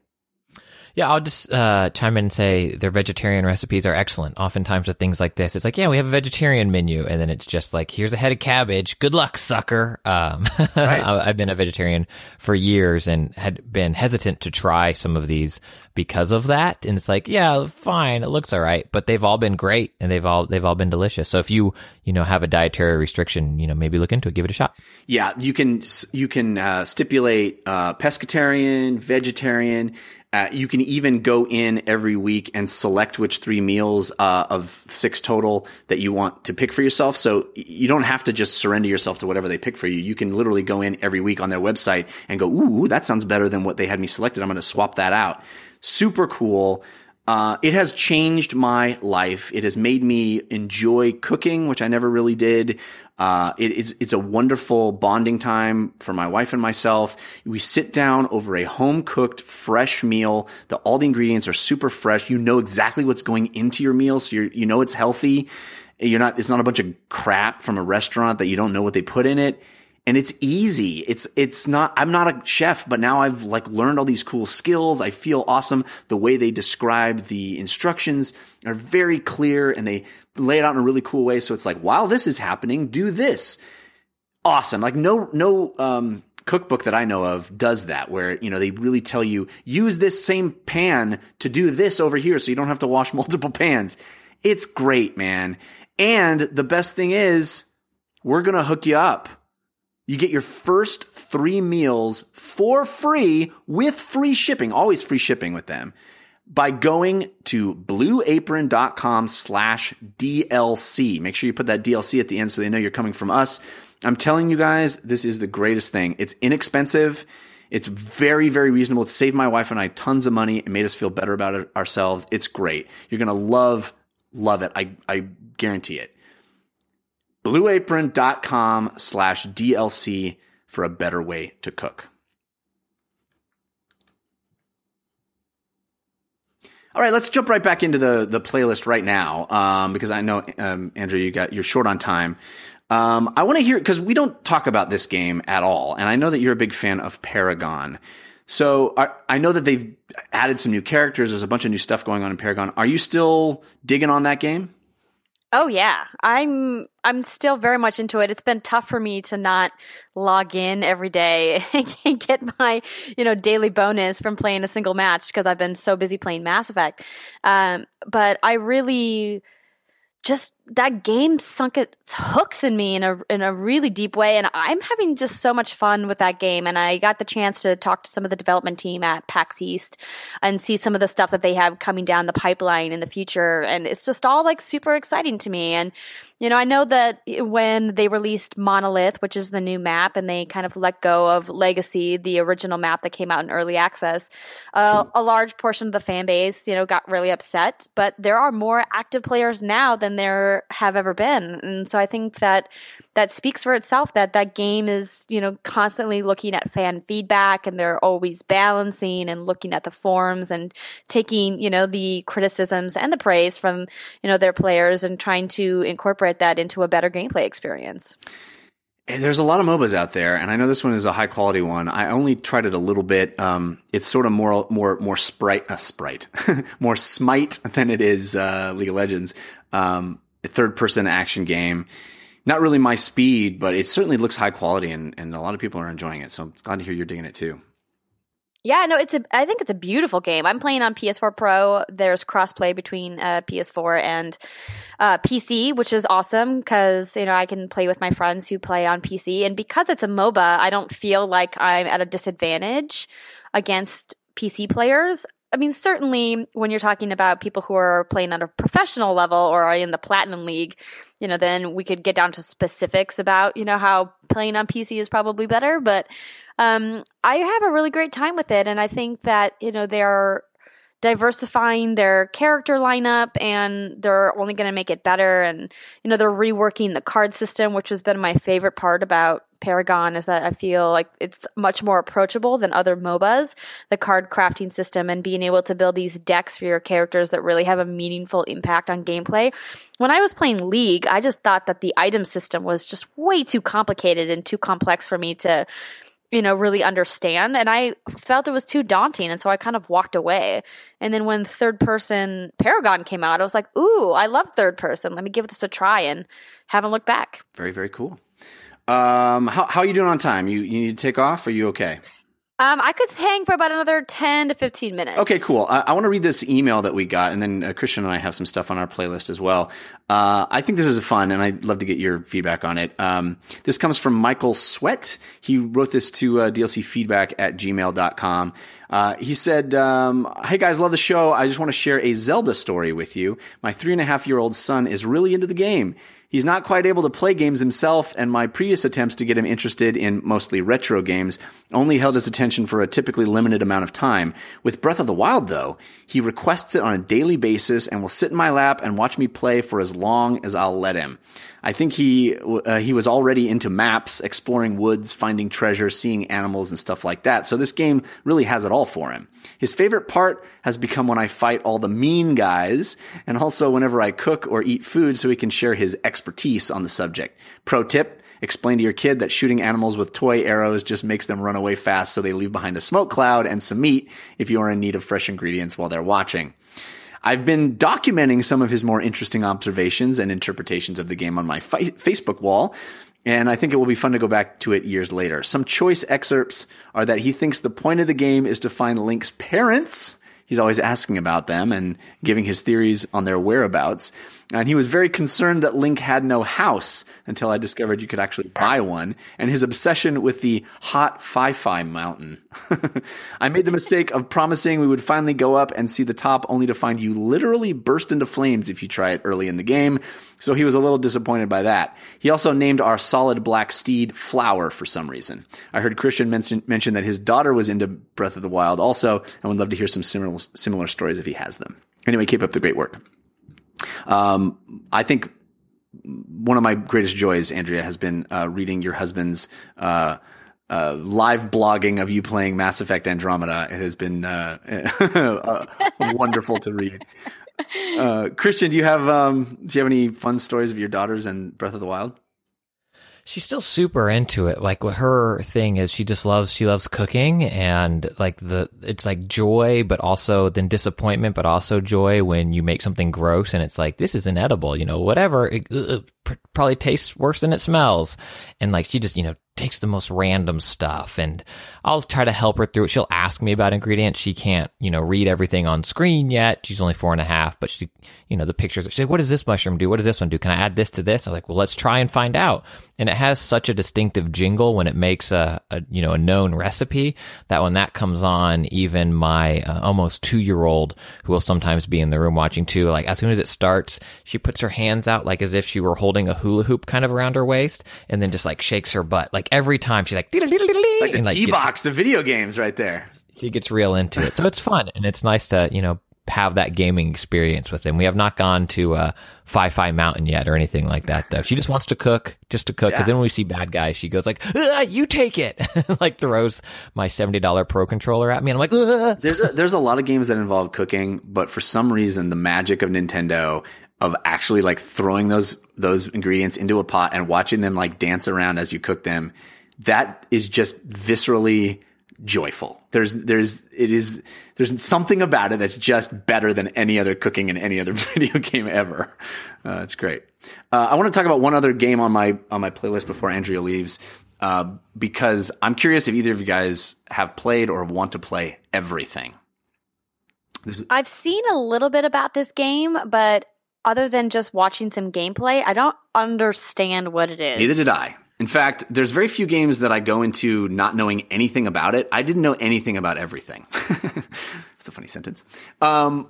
Yeah, I'll just uh, chime in and say their vegetarian recipes are excellent. Oftentimes with things like this, it's like, yeah, we have a vegetarian menu, and then it's just like, here's a head of cabbage. Good luck, sucker. Um, I- I've been a vegetarian for years and had been hesitant to try some of these because of that. And it's like, yeah, fine, it looks all right, but they've all been great and they've all they've all been delicious. So if you you know have a dietary restriction, you know maybe look into it, give it a shot. Yeah, you can you can uh, stipulate uh, pescatarian, vegetarian. Uh, you can even go in every week and select which three meals uh, of six total that you want to pick for yourself. So you don't have to just surrender yourself to whatever they pick for you. You can literally go in every week on their website and go, "Ooh, that sounds better than what they had me selected. I'm going to swap that out." Super cool. Uh, it has changed my life. It has made me enjoy cooking, which I never really did. Uh, it is, it's a wonderful bonding time for my wife and myself. We sit down over a home cooked, fresh meal. The, all the ingredients are super fresh. You know exactly what's going into your meal. So you you know it's healthy. You're not, it's not a bunch of crap from a restaurant that you don't know what they put in it and it's easy. It's it's not. I'm not a chef, but now I've like learned all these cool skills. I feel awesome. The way they describe the instructions are very clear, and they lay it out in a really cool way. So it's like, while this is happening, do this. Awesome. Like no no um, cookbook that I know of does that, where you know they really tell you use this same pan to do this over here, so you don't have to wash multiple pans. It's great, man. And the best thing is, we're gonna hook you up. You get your first three meals for free with free shipping, always free shipping with them by going to blueapron.com slash DLC. Make sure you put that DLC at the end so they know you're coming from us. I'm telling you guys, this is the greatest thing. It's inexpensive. It's very, very reasonable. It saved my wife and I tons of money. It made us feel better about it ourselves. It's great. You're going to love, love it. I, I guarantee it blueapron.com slash DLC for a better way to cook. All right, let's jump right back into the the playlist right now um, because I know um, Andrea, you got you're short on time. Um, I want to hear because we don't talk about this game at all, and I know that you're a big fan of Paragon. So I, I know that they've added some new characters. There's a bunch of new stuff going on in Paragon. Are you still digging on that game? Oh yeah, I'm I'm still very much into it. It's been tough for me to not log in every day and get my you know daily bonus from playing a single match because I've been so busy playing Mass Effect. Um, but I really just that game sunk its hooks in me in a in a really deep way. And I'm having just so much fun with that game. And I got the chance to talk to some of the development team at PAX East and see some of the stuff that they have coming down the pipeline in the future. And it's just all like super exciting to me. And you know I know that when they released Monolith which is the new map and they kind of let go of Legacy the original map that came out in early access uh, a large portion of the fan base you know got really upset. But there are more active players now than there have ever been. And so i think that that speaks for itself that that game is you know constantly looking at fan feedback and they're always balancing and looking at the forums and taking you know the criticisms and the praise from you know their players and trying to incorporate that into a better gameplay experience There's a lot of MOBAs out there, and I know this one is a high quality one. I only tried it a little bit. Um, it's sort of more, more, more sprite, uh, sprite, more Smite than it is uh, League of Legends. Um, a third person action game. Not really my speed, but it certainly looks high quality, and, and a lot of people are enjoying it. So I'm glad to hear you're digging it too. Yeah, no, it's a. I think it's a beautiful game. I'm playing on PS4 Pro. There's crossplay between uh, PS4 and uh, PC, which is awesome because you know I can play with my friends who play on PC, and because it's a MOBA, I don't feel like I'm at a disadvantage against PC players. I mean, certainly when you're talking about people who are playing on a professional level or are in the Platinum League, you know, then we could get down to specifics about you know how playing on PC is probably better, but um, I have a really great time with it, and I think that you know they're diversifying their character lineup, and they're only going to make it better. And you know they're reworking the card system, which has been my favorite part about Paragon is that I feel like it's much more approachable than other MOBAs. The card crafting system and being able to build these decks for your characters that really have a meaningful impact on gameplay. When I was playing League, I just thought that the item system was just way too complicated and too complex for me to you know, really understand. And I felt it was too daunting. And so I kind of walked away. And then when third person Paragon came out, I was like, ooh, I love third person. Let me give this a try and haven't looked back. Very, very cool. Um, how, how are you doing on time? You, you need to take off? Are you okay? Um, I could hang for about another 10 to 15 minutes. Okay, cool. I, I want to read this email that we got, and then uh, Christian and I have some stuff on our playlist as well. Uh, I think this is fun, and I'd love to get your feedback on it. Um, this comes from Michael Sweat. He wrote this to uh, DLC feedback at gmail.com. Uh, he said, um, Hey guys, love the show. I just want to share a Zelda story with you. My three and a half year old son is really into the game. He's not quite able to play games himself, and my previous attempts to get him interested in mostly retro games only held his attention for a typically limited amount of time. With Breath of the Wild, though, he requests it on a daily basis and will sit in my lap and watch me play for as long as I'll let him. I think he uh, he was already into maps, exploring woods, finding treasure, seeing animals and stuff like that. So this game really has it all for him. His favorite part has become when I fight all the mean guys and also whenever I cook or eat food so he can share his expertise on the subject. Pro tip, explain to your kid that shooting animals with toy arrows just makes them run away fast so they leave behind a smoke cloud and some meat if you are in need of fresh ingredients while they're watching. I've been documenting some of his more interesting observations and interpretations of the game on my fi- Facebook wall, and I think it will be fun to go back to it years later. Some choice excerpts are that he thinks the point of the game is to find Link's parents. He's always asking about them and giving his theories on their whereabouts. And he was very concerned that Link had no house until I discovered you could actually buy one, and his obsession with the hot Fi-Fi mountain. I made the mistake of promising we would finally go up and see the top only to find you literally burst into flames if you try it early in the game. So he was a little disappointed by that. He also named our solid black steed Flower for some reason. I heard Christian mention, mention that his daughter was into Breath of the Wild also, and would love to hear some similar, similar stories if he has them. Anyway, keep up the great work. Um, I think one of my greatest joys, Andrea, has been uh, reading your husband's uh, uh, live blogging of you playing Mass Effect Andromeda. It has been uh, uh, wonderful to read. Uh, Christian, do you have um, do you have any fun stories of your daughters and Breath of the Wild? She's still super into it. Like her thing is, she just loves she loves cooking and like the it's like joy, but also then disappointment, but also joy when you make something gross and it's like this is inedible, you know, whatever. It, it pr- probably tastes worse than it smells, and like she just you know takes the most random stuff and I'll try to help her through it. She'll ask me about ingredients. She can't, you know, read everything on screen yet. She's only four and a half, but she, you know, the pictures, she's like, what does this mushroom do? What does this one do? Can I add this to this? I'm like, well, let's try and find out. And it has such a distinctive jingle when it makes a, a you know, a known recipe that when that comes on, even my uh, almost two year old who will sometimes be in the room watching too, like as soon as it starts, she puts her hands out like as if she were holding a hula hoop kind of around her waist and then just like shakes her butt. Like every time she's like, Like the like D box of video games, right there. she gets real into it. So it's fun and it's nice to, you know, have that gaming experience with them. We have not gone to uh, Fi Fi Mountain yet or anything like that though. She just wants to cook, just to cook. Because Yeah. then when we see bad guys, she goes like, "You take it," like throws my seventy dollar pro controller at me, and I'm like, "Ugh." There's a, there's a lot of games that involve cooking, but for some reason, the magic of Nintendo of actually like throwing those those ingredients into a pot and watching them like dance around as you cook them, that is just viscerally joyful. There's there's it is there's something about it that's just better than any other cooking in any other video game ever. Uh, it's great. Uh, I want to talk about one other game on my on my playlist before Andrea leaves. Uh, because I'm curious if either of you guys have played or want to play everything. I've seen a little bit about this game, but other than just watching some gameplay, I don't understand what it is. Neither did I. In fact, there's very few games that I go into not knowing anything about it. I didn't know anything about everything. It's a funny sentence. Um,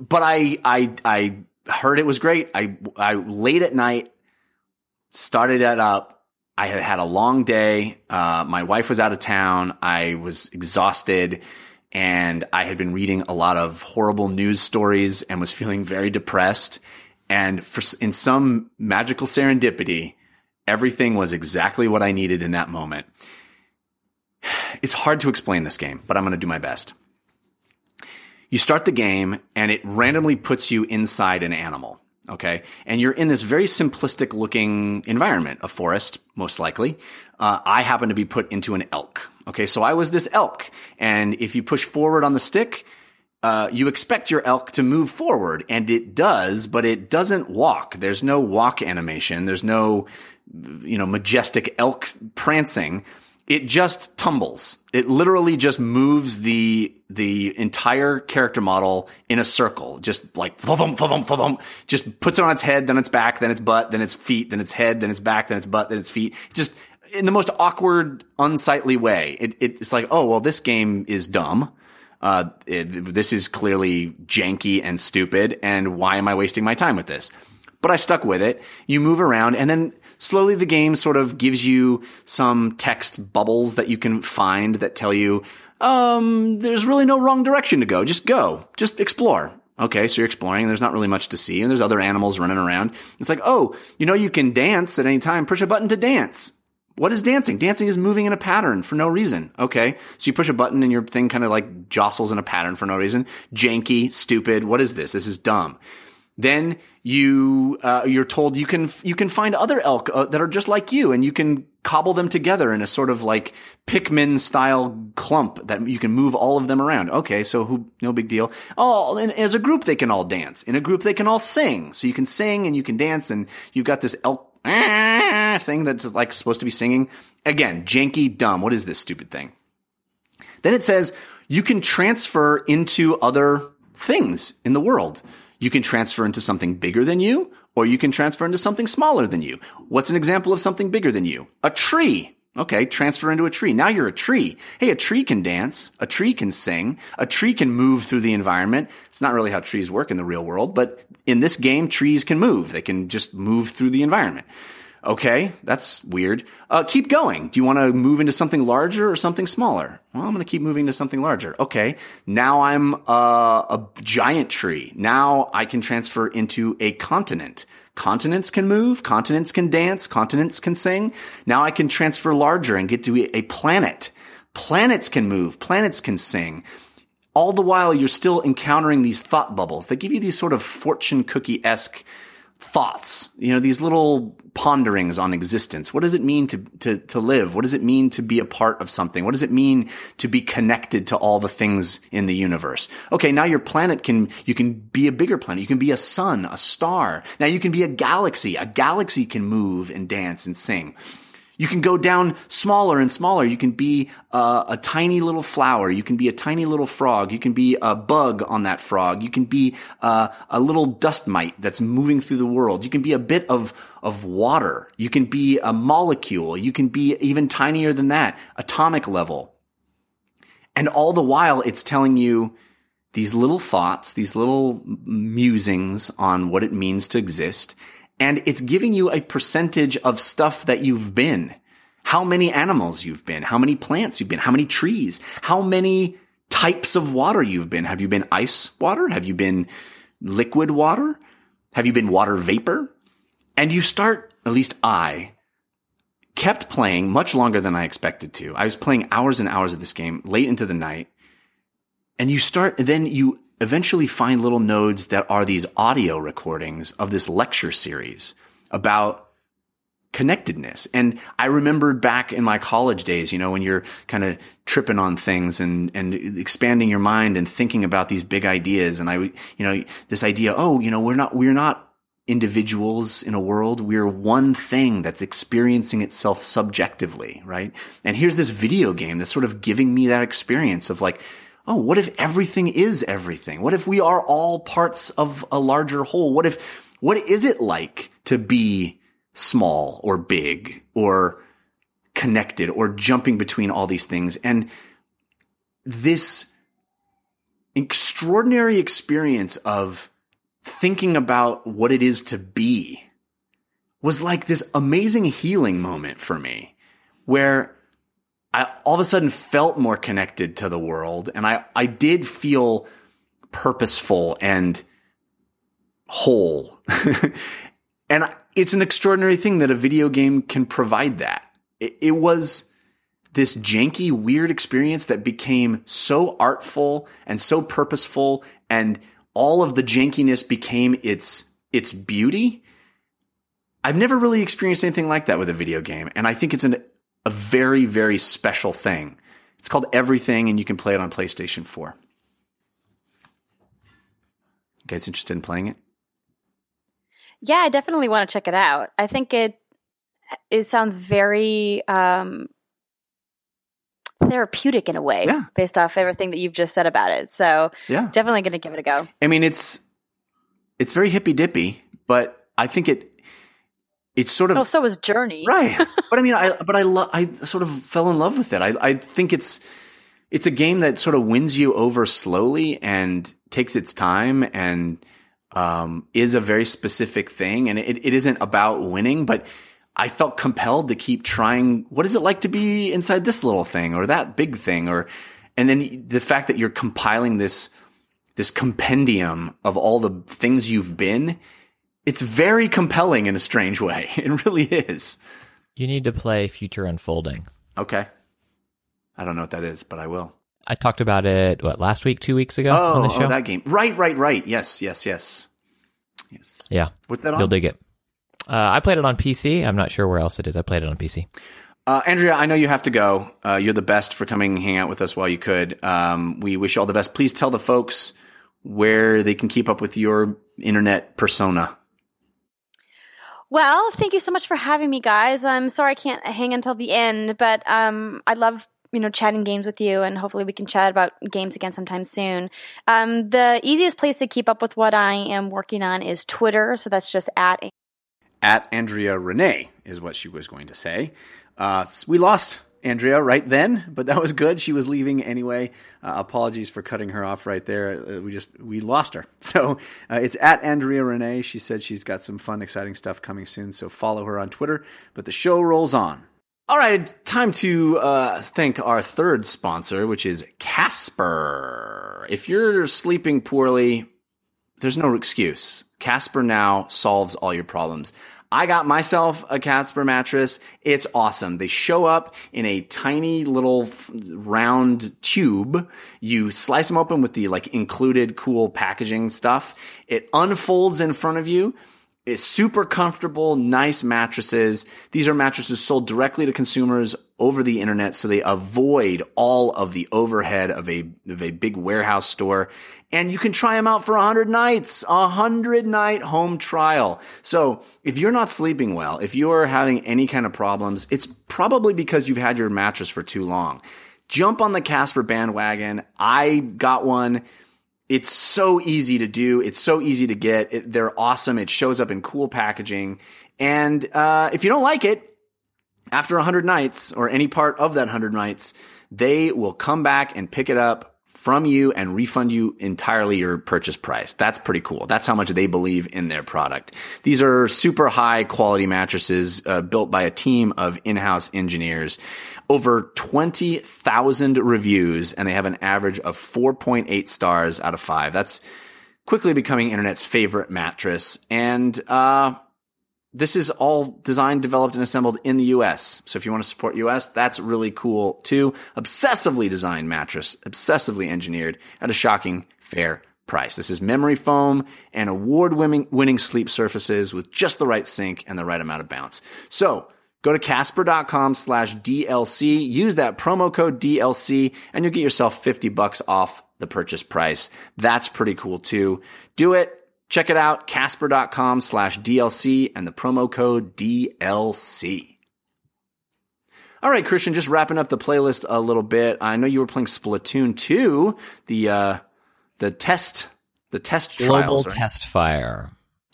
but I, I, I heard it was great. I, I late at night started it up. I had had a long day. Uh, my wife was out of town. I was exhausted and I had been reading a lot of horrible news stories and was feeling very depressed. And for, in some magical serendipity, everything was exactly what I needed in that moment. It's hard to explain this game, but I'm going to do my best. You start the game and it randomly puts you inside an animal. Okay. And you're in this very simplistic looking environment, a forest, most likely. Uh, I happen to be put into an elk. Okay. So I was this elk. And if you push forward on the stick, uh, you expect your elk to move forward, and it does, but it doesn't walk. There's no walk animation. There's no, you know, majestic elk prancing. It just tumbles. It literally just moves the the entire character model in a circle, just like thump, thump, thump, just puts it on its head, then its back, then its butt, then its feet, then its head, then its back, then its butt, then its feet. Just in the most awkward, unsightly way. It, it's like, oh well, this game is dumb. Uh, it, this is clearly janky and stupid, and why am I wasting my time with this? But I stuck with it. You move around, and then slowly the game sort of gives you some text bubbles that you can find that tell you, um, there's really no wrong direction to go. Just go. Just explore. Okay, so you're exploring, and there's not really much to see, and there's other animals running around. It's like, oh, you know, you can dance at any time. Push a button to dance. What is dancing? Dancing is moving in a pattern for no reason. Okay. So you push a button and your thing kind of like jostles in a pattern for no reason. Janky, stupid. What is this? This is dumb. Then you uh, you're told you can you can find other elk uh, that are just like you, and you can cobble them together in a sort of like Pikmin style clump that you can move all of them around. Okay, so who no big deal. Oh, and as a group they can all dance. In a group they can all sing. So you can sing and you can dance, and you've got this elk thing that's like supposed to be singing. Again, janky, dumb. What is this stupid thing? Then it says you can transfer into other things in the world. You can transfer into something bigger than you, or you can transfer into something smaller than you. What's an example of something bigger than you? A tree. Okay, transfer into a tree. Now you're a tree. Hey, a tree can dance. A tree can sing. A tree can move through the environment. It's not really how trees work in the real world, but in this game, trees can move. They can just move through the environment. Okay, that's weird. Uh, keep going. Do you want to move into something larger or something smaller? Well, I'm going to keep moving to something larger. Okay, now I'm uh, a giant tree. Now I can transfer into a continent. Continents can move, continents can dance, continents can sing. Now I can transfer larger and get to a a planet. Planets can move, planets can sing all the while you're still encountering these thought bubbles that give you these sort of fortune cookie esque thoughts. You know, these little ponderings on existence. What does it mean to, to, to live? What does it mean to be a part of something? What does it mean to be connected to all the things in the universe? Okay, now your planet can, you can be a bigger planet. You can be a sun, a star. Now you can be a galaxy. A galaxy can move and dance and sing. You can go down smaller and smaller. You can be uh, a tiny little flower. You can be a tiny little frog. You can be a bug on that frog. You can be uh, a little dust mite that's moving through the world. You can be a bit of of water. You can be a molecule. You can be even tinier than that, atomic level. And all the while, it's telling you these little thoughts, these little musings on what it means to exist. And it's giving you a percentage of stuff that you've been. How many animals you've been, how many plants you've been, how many trees, how many types of water you've been. Have you been ice water? Have you been liquid water? Have you been water vapor? And you start, at least I, kept playing much longer than I expected to. I was playing hours and hours of this game late into the night. And you start, then you eventually find little nodes that are these audio recordings of this lecture series about connectedness. And I remembered back in my college days, you know, when you're kind of tripping on things and, and expanding your mind and thinking about these big ideas. And I, you know, this idea, oh, you know, we're not, we're not individuals in a world. We're one thing that's experiencing itself subjectively, right? And here's this video game that's sort of giving me that experience of like, oh, what if everything is everything? What if we are all parts of a larger whole? What if, what is it like to be small or big or connected or jumping between all these things? And this extraordinary experience of thinking about what it is to be was like this amazing healing moment for me where I all of a sudden felt more connected to the world and I, I did feel purposeful and whole. and it's an extraordinary thing that a video game can provide that. It, it was this janky, weird experience that became so artful and so purposeful and all of the jankiness became its, its beauty. I've never really experienced anything like that with a video game. And I think it's an, a very, very special thing. It's called Everything, and you can play it on PlayStation 4. You guys interested in playing it? Yeah, I definitely want to check it out. I think it it sounds very um, therapeutic in a way, Yeah. based off everything that you've just said about it. So Yeah. definitely going to give it a go. I mean, it's it's very hippy dippy, but I think it it's sort of Oh, so was Journey. right. But I mean, I but I lo- I sort of fell in love with it. I I think it's it's a game that sort of wins you over slowly and takes its time and um, is a very specific thing. And it, it isn't about winning, but I felt compelled to keep trying. What is it like to be inside this little thing or that big thing? Or, and then the fact that you're compiling this, this compendium of all the things you've been, it's very compelling in a strange way. It really is. You need to play Future Unfolding. Okay. I don't know what that is, but I will. I talked about it what last week, two weeks ago Oh, on the show. oh, that game. Right, right, right. Yes, yes, yes. Yes. yeah, What's that on? you'll dig it. Uh, I played it on PC. I'm not sure where else it is. I played it on PC. Uh, Andrea, I know you have to go. Uh, you're the best for coming and hang out with us while you could. Um, we wish you all the best. Please tell the folks where they can keep up with your internet persona. Well, thank you so much for having me, guys. I'm sorry I can't hang until the end, but um, I love you know chatting games with you, and hopefully we can chat about games again sometime soon. Um, the easiest place to keep up with what I am working on is Twitter, so that's just at At Andrea Rene is what she was going to say. Uh, we lost Andrea right then, but that was good. She was leaving anyway. Uh, apologies for cutting her off right there. Uh, we just we lost her. So uh, it's at Andrea Rene. She said she's got some fun, exciting stuff coming soon. So follow her on Twitter. But the show rolls on. All right, time to uh, thank our third sponsor, which is Casper. If you're sleeping poorly, there's no excuse. Casper now solves all your problems. I got myself a Casper mattress. It's awesome. They show up in a tiny little round tube. You slice them open with the like included cool packaging stuff. It unfolds in front of you. It's super comfortable, nice mattresses. These are mattresses sold directly to consumers over the internet, so they avoid all of the overhead of a of a big warehouse store. And you can try them out for 100 nights, a 100 night home trial. So if you're not sleeping well, if you're having any kind of problems, it's probably because you've had your mattress for too long. Jump on the Casper bandwagon. I got one. It's so easy to do. It's so easy to get. It, they're awesome. It shows up in cool packaging. And uh, if you don't like it, after 100 nights or any part of that 100 nights, they will come back and pick it up from you and refund you entirely your purchase price. That's pretty cool. That's how much they believe in their product. These are super high quality mattresses uh, built by a team of in-house engineers. Over 20,000 reviews and they have an average of 4.8 stars out of 5. That's quickly becoming internet's favorite mattress and uh this is all designed, developed, and assembled in the US. So if you want to support US, that's really cool too. Obsessively designed mattress, obsessively engineered at a shocking fair price. This is memory foam and award winning, sleep surfaces with just the right sink and the right amount of bounce. So go to casper.com slash DLC, use that promo code DLC, and you'll get yourself 50 bucks off the purchase price. That's pretty cool too. Do it. Check it out, casper.com slash DLC and the promo code DLC. All right, Christian, just wrapping up the playlist a little bit. I know you were playing Splatoon 2, the uh the test the test Global trials, right? test fire.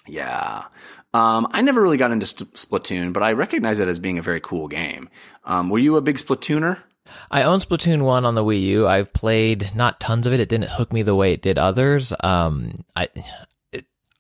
Yeah. Um, I never really got into Splatoon, but I recognize it as being a very cool game. Um, were you a big Splatooner? I own Splatoon 1 on the Wii U. I've played not tons of it. It didn't hook me the way it did others. Um, I,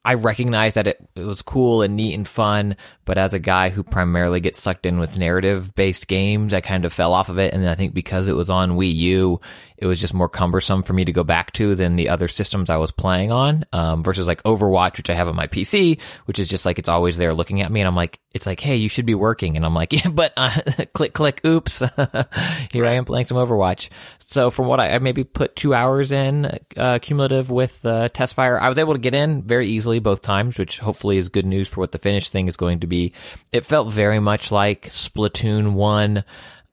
I recognize that it, it was cool and neat and fun, but as a guy who primarily gets sucked in with narrative based games, I kind of fell off of it. And then I think because it was on Wii U, it was just more cumbersome for me to go back to than the other systems I was playing on. Um, versus like Overwatch, which I have on my PC, which is just like it's always there looking at me, and I'm like, it's like, hey, you should be working, and I'm like, yeah, but uh, click, click, oops, here I am playing some Overwatch. So from what I, I maybe put two hours in uh, cumulative with uh, Testfire, I was able to get in very easily both times, which hopefully is good news for what the finished thing is going to be. It felt very much like Splatoon one.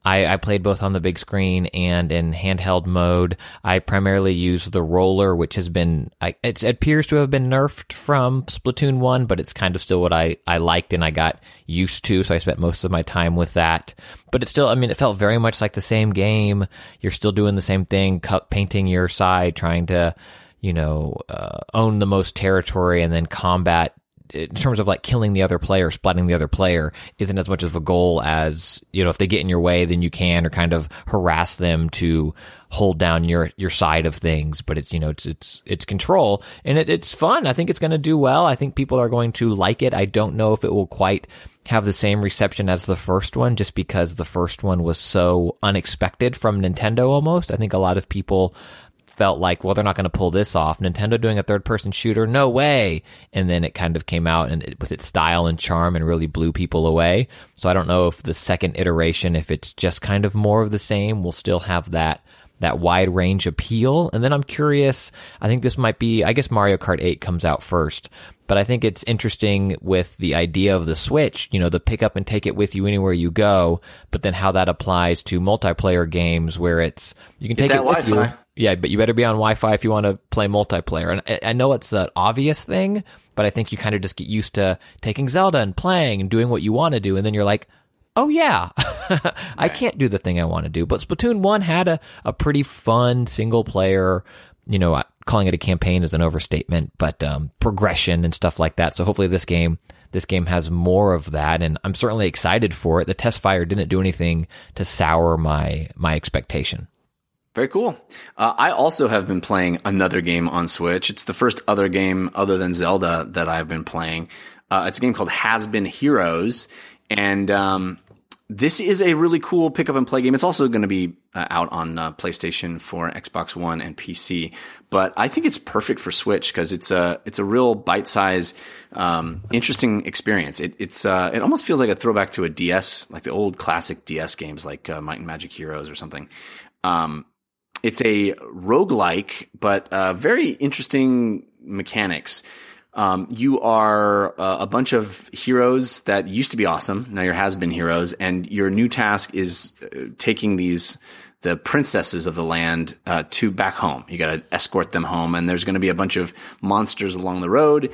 I, I played both on the big screen and in handheld mode. I primarily use the roller, which has been, I, it appears to have been nerfed from Splatoon 1, but it's kind of still what I, I liked and I got used to. So I spent most of my time with that. But it still, I mean, it felt very much like the same game. You're still doing the same thing, cut, painting your side, trying to, you know, uh, own the most territory and then combat in terms of like killing the other player, splatting the other player, isn't as much of a goal as you know if they get in your way, then you can or kind of harass them to hold down your your side of things. But it's you know it's it's it's control and it, it's fun. I think it's going to do well. I think people are going to like it. I don't know if it will quite have the same reception as the first one, just because the first one was so unexpected from Nintendo. Almost, I think a lot of people felt like, well, they're not going to pull this off. Nintendo doing a third person shooter, no way. And then it kind of came out and it, with its style and charm and really blew people away. So I don't know if the second iteration, if it's just kind of more of the same, will still have that that wide range appeal. And then I'm curious, I think this might be, I guess Mario Kart 8 comes out first, but I think it's interesting with the idea of the Switch, you know, the pick up and take it with you anywhere you go, but then how that applies to multiplayer games where it's, you can take it with Wi-Fi. you. Yeah, but you better be on Wi-Fi if you want to play multiplayer. And I, I know it's an obvious thing, but I think you kind of just get used to taking Zelda and playing and doing what you want to do, and then you're like, oh yeah, I can't do the thing I want to do. But Splatoon one had a a pretty fun single player. You know, calling it a campaign is an overstatement, but um, progression and stuff like that. So hopefully this game this game has more of that, and I'm certainly excited for it. The test fire didn't do anything to sour my my expectation. Very cool. Uh, I also have been playing another game on Switch. It's the first other game other than Zelda that I've been playing. Uh, it's a game called Has Been Heroes, and um, this is a really cool pick up and play game. It's also going to be uh, out on uh, PlayStation 4, Xbox One, and PC. But I think it's perfect for Switch because it's a it's a real bite size, um, interesting experience. It, it's uh, it almost feels like a throwback to a DS, like the old classic DS games, like uh, Might and Magic Heroes or something. Um, it's a roguelike, but uh, very interesting mechanics. Um, you are uh, a bunch of heroes that used to be awesome. Now you're has been heroes, and your new task is uh, taking these the princesses of the land uh, to back home. You got to escort them home, and there's going to be a bunch of monsters along the road.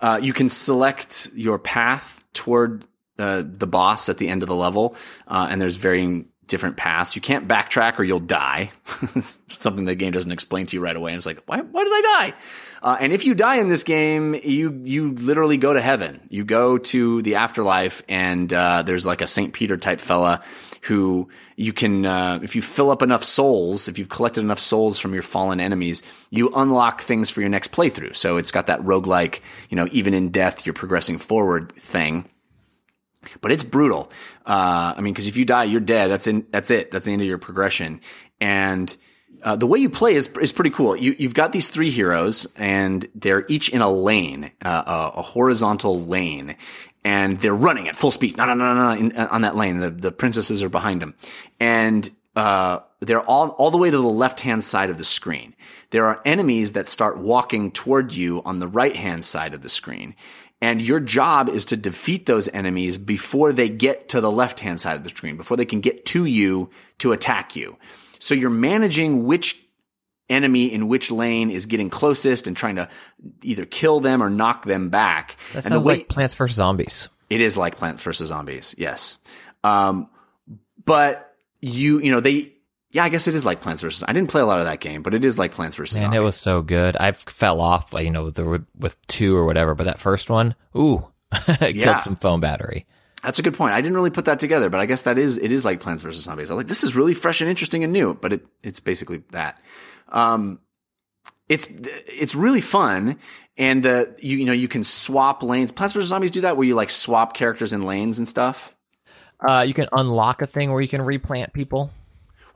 Uh, you can select your path toward uh, the boss at the end of the level, uh, and there's varying different paths. You can't backtrack or you'll die. Something the game doesn't explain to you right away. And it's like, why, why did I die? Uh, and if you die in this game, you, you literally go to heaven. You go to the afterlife and, uh, there's like a St. Peter type fella who you can, uh, if you fill up enough souls, if you've collected enough souls from your fallen enemies, you unlock things for your next playthrough. So it's got that roguelike, you know, even in death, you're progressing forward thing but it's brutal. Uh, I mean, because if you die, you're dead. That's in. That's it. That's the end of your progression. And uh, the way you play is is pretty cool. You you've got these three heroes, and they're each in a lane, uh, a, a horizontal lane, and they're running at full speed. No, no, no, no, on that lane. The the princesses are behind them, and uh, they're all all the way to the left hand side of the screen. There are enemies that start walking toward you on the right hand side of the screen. And your job is to defeat those enemies before they get to the left hand side of the screen, before they can get to you to attack you. So you're managing which enemy in which lane is getting closest and trying to either kill them or knock them back. That and sounds the way, like Plants vs Zombies. it is like Plants vs Zombies, yes. Um, but you, you know, they, yeah, I guess it is like Plants vs. I didn't play a lot of that game, but it is like Plants vs. And it was so good. I fell off, you know, the, with two or whatever, but that first one, ooh, it Yeah. killed some phone battery. That's a good point. I didn't really put that together, but I guess that is it is like Plants vs Zombies. I'm like, this is really fresh and interesting and new, but it it's basically that. Um, it's it's really fun, and the you you know you can swap lanes. Plants vs Zombies do that where you like swap characters in lanes and stuff. Uh, you can unlock a thing where you can replant people.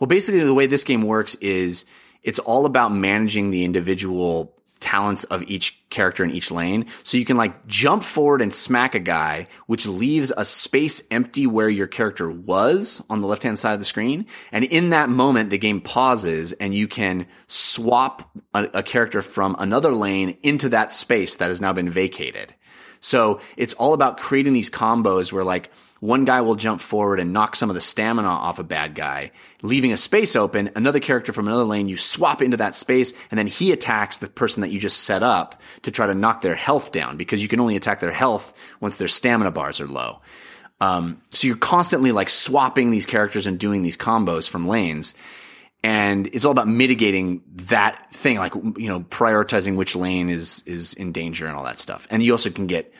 Well, basically, the way this game works is it's all about managing the individual talents of each character in each lane. So you can like jump forward and smack a guy, which leaves a space empty where your character was on the left hand side of the screen. And in that moment, the game pauses and you can swap a, a character from another lane into that space that has now been vacated. So it's all about creating these combos where like one guy will jump forward and knock some of the stamina off a bad guy, leaving a space open. Another character from another lane, you swap into that space and then he attacks the person that you just set up to try to knock their health down because you can only attack their health once their stamina bars are low. Um, so you're constantly like swapping these characters and doing these combos from lanes. And it's all about mitigating that thing, like, you know, prioritizing which lane is, is in danger and all that stuff. And you also can get,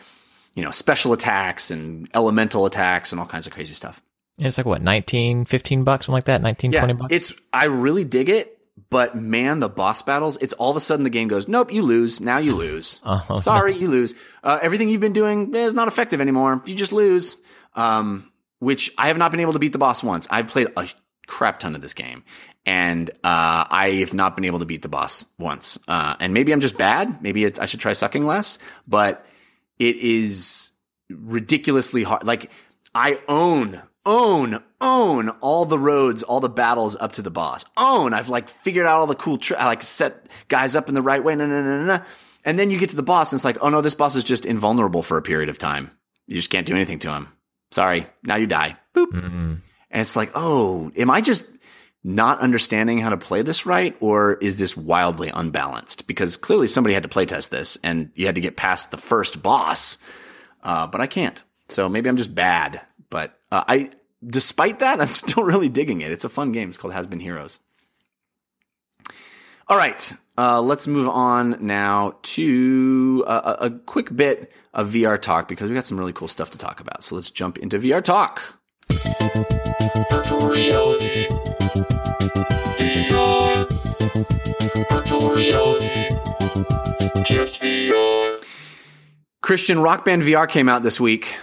you know, special attacks and elemental attacks and all kinds of crazy stuff. It's like what, 19, 15 bucks, something like that? 19, 20 bucks? it's, I really dig it. But man, the boss battles, it's all of a sudden the game goes, nope, you lose. Now you lose. Oh, Sorry, you lose. Uh, everything you've been doing is not effective anymore. You just lose. Um, which I have not been able to beat the boss once. I've played a crap ton of this game and, uh, I have not been able to beat the boss once. Uh, and maybe I'm just bad. Maybe it's, I should try sucking less, but it is ridiculously hard. Like I own, own, own all the roads, all the battles up to the boss. Own. I've like figured out all the cool, tri- I like set guys up in the right way. No, no, no, no, no. And then you get to the boss and it's like, oh no, this boss is just invulnerable for a period of time. You just can't do anything to him. Sorry. Now you die. Boop. Mm-mm. And it's like, oh, am I just not understanding how to play this right? Or is this wildly unbalanced? Because clearly somebody had to playtest this and you had to get past the first boss. Uh, but I can't. So maybe I'm just bad. But uh, I, despite that, I'm still really digging it. It's a fun game. It's called Has Been Heroes. All right, uh, let's move on now to a, a, a quick bit of VR talk because we got some really cool stuff to talk about. So let's jump into VR talk. Virtual reality. VR. Virtual. Just VR. Christian Rock Band VR came out this week,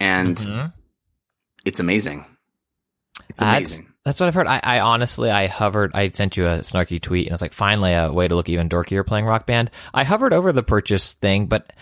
and Mhm. it's amazing. It's That's, amazing. that's what I've heard. I, I honestly, I hovered. I sent you a snarky tweet, and I was like, finally, a way to look even dorkier playing Rock Band. I hovered over the purchase thing, but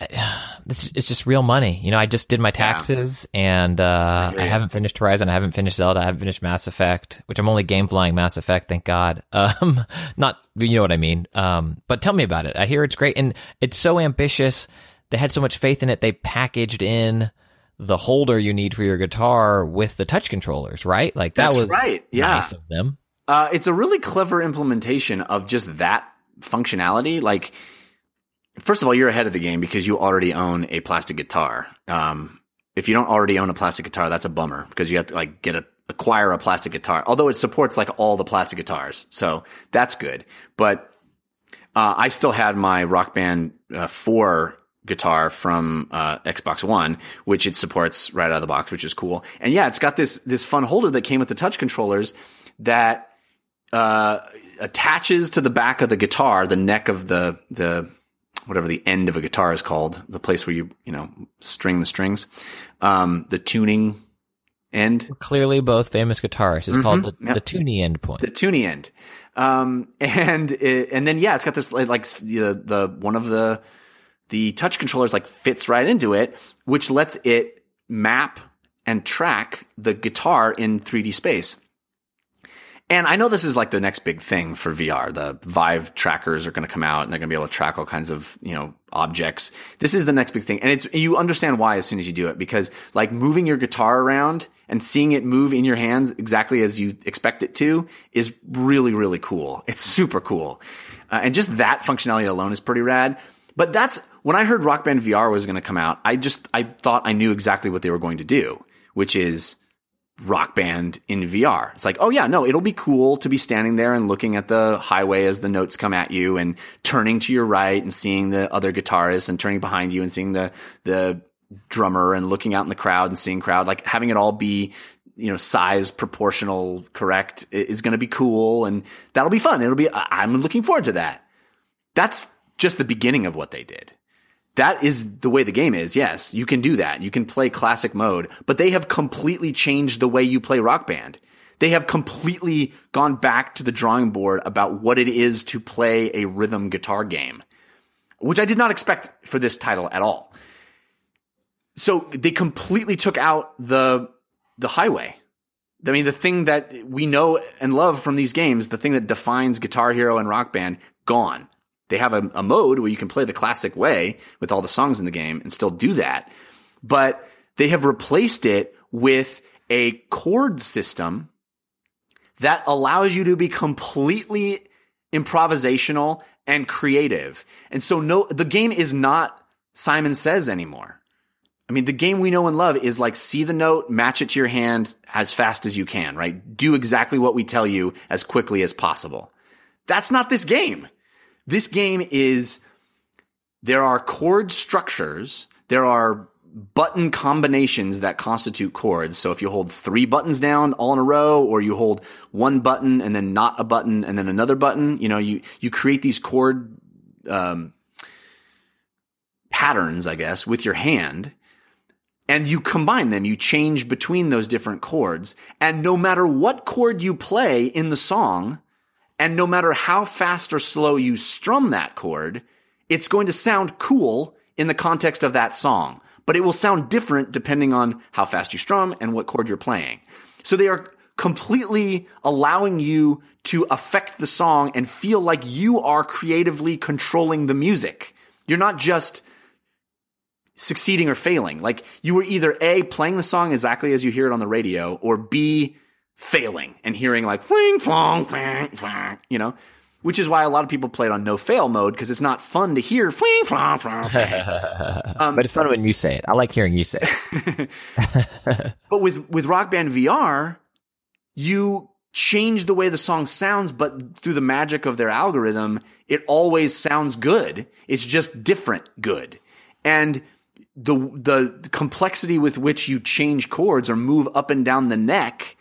this it's just real money. You know, I just did my taxes, and uh, hear I haven't finished Horizon. I haven't finished Zelda. I haven't finished Mass Effect, which I'm only game flying Mass Effect. Thank God. Um, not you know what I mean. Um, but tell me about it. I hear it's great, and it's so ambitious. They had so much faith in it. They packaged in the holder you need for your guitar with the touch controllers, right? Like that That's was right, yeah. nice of them. Uh, it's a really clever implementation of just that functionality. Like, first of all, you're ahead of the game because you already own a plastic guitar. Um, if you don't already own a plastic guitar, that's a bummer because you have to like get a acquire a plastic guitar. Although it supports like all the plastic guitars, so that's good. But uh, I still had my Rock Band uh, four guitar from uh, Xbox One, which it supports right out of the box, which is cool. And yeah, it's got this this fun holder that came with the touch controllers that uh, attaches to the back of the guitar, the neck of the the whatever the end of a guitar is called, the place where you you know string the strings, um, the tuning end. Clearly, both famous guitarists. It's called the, Mm-hmm. Yep. the tuning end point. the tuny end. Um, and it, and then yeah, it's got this like, like the the one of the the touch controllers like fits right into it, which lets it map and track the guitar in 3D space. And I know this is like the next big thing for VR. The Vive trackers are going to come out and they're going to be able to track all kinds of, you know, objects. This is the next big thing. And it's, you understand why as soon as you do it because like moving your guitar around and seeing it move in your hands exactly as you expect it to is really, really cool. It's super cool. Uh, and just that functionality alone is pretty rad. But that's when I heard Rock Band VR was going to come out, I just, I thought I knew exactly what they were going to do, which is rock band in VR. It's like, oh yeah, no, it'll be cool to be standing there and looking at the highway as the notes come at you and turning to your right and seeing the other guitarists and turning behind you and seeing the, the drummer and looking out in the crowd and seeing crowd, like having it all be, you know, size proportional correct is going to be cool. And that'll be fun. It'll be, I'm looking forward to that. That's just the beginning of what they did that is the way the game is. Yes, you can do that. You can play classic mode, but they have completely changed the way you play Rock Band. They have completely gone back to the drawing board about what it is to play a rhythm guitar game, which I did not expect for this title at all. So they completely took out the the highway. I mean, the thing that we know and love from these games, the thing that defines Guitar Hero and Rock Band, gone. They have a, a mode where you can play the classic way with all the songs in the game and still do that. But they have replaced it with a chord system that allows you to be completely improvisational and creative. And so no, the game is not Simon Says anymore. I mean, the game we know and love is like see the note, match it to your hand as fast as you can, right? Do exactly what we tell you as quickly as possible. That's not this game. This game is there are chord structures, there are button combinations that constitute chords. So if you hold three buttons down all in a row, or you hold one button and then not a button and then another button, you know, you you create these chord um, patterns, I guess, with your hand and you combine them, you change between those different chords. And no matter what chord you play in the song, and no matter how fast or slow you strum that chord, it's going to sound cool in the context of that song. But it will sound different depending on how fast you strum and what chord you're playing. So they are completely allowing you to affect the song and feel like you are creatively controlling the music. You're not just succeeding or failing. Like you were either A, playing the song exactly as you hear it on the radio, or B, failing and hearing like fling flong fling flong, you know? Which is why a lot of people play it on no fail mode because it's not fun to hear fling flong flong. fling. Um, but it's fun when you say it. I like hearing you say it. But with with Rock Band VR, you change the way the song sounds, but through the magic of their algorithm, it always sounds good. It's just different good. And the the complexity with which you change chords or move up and down the neck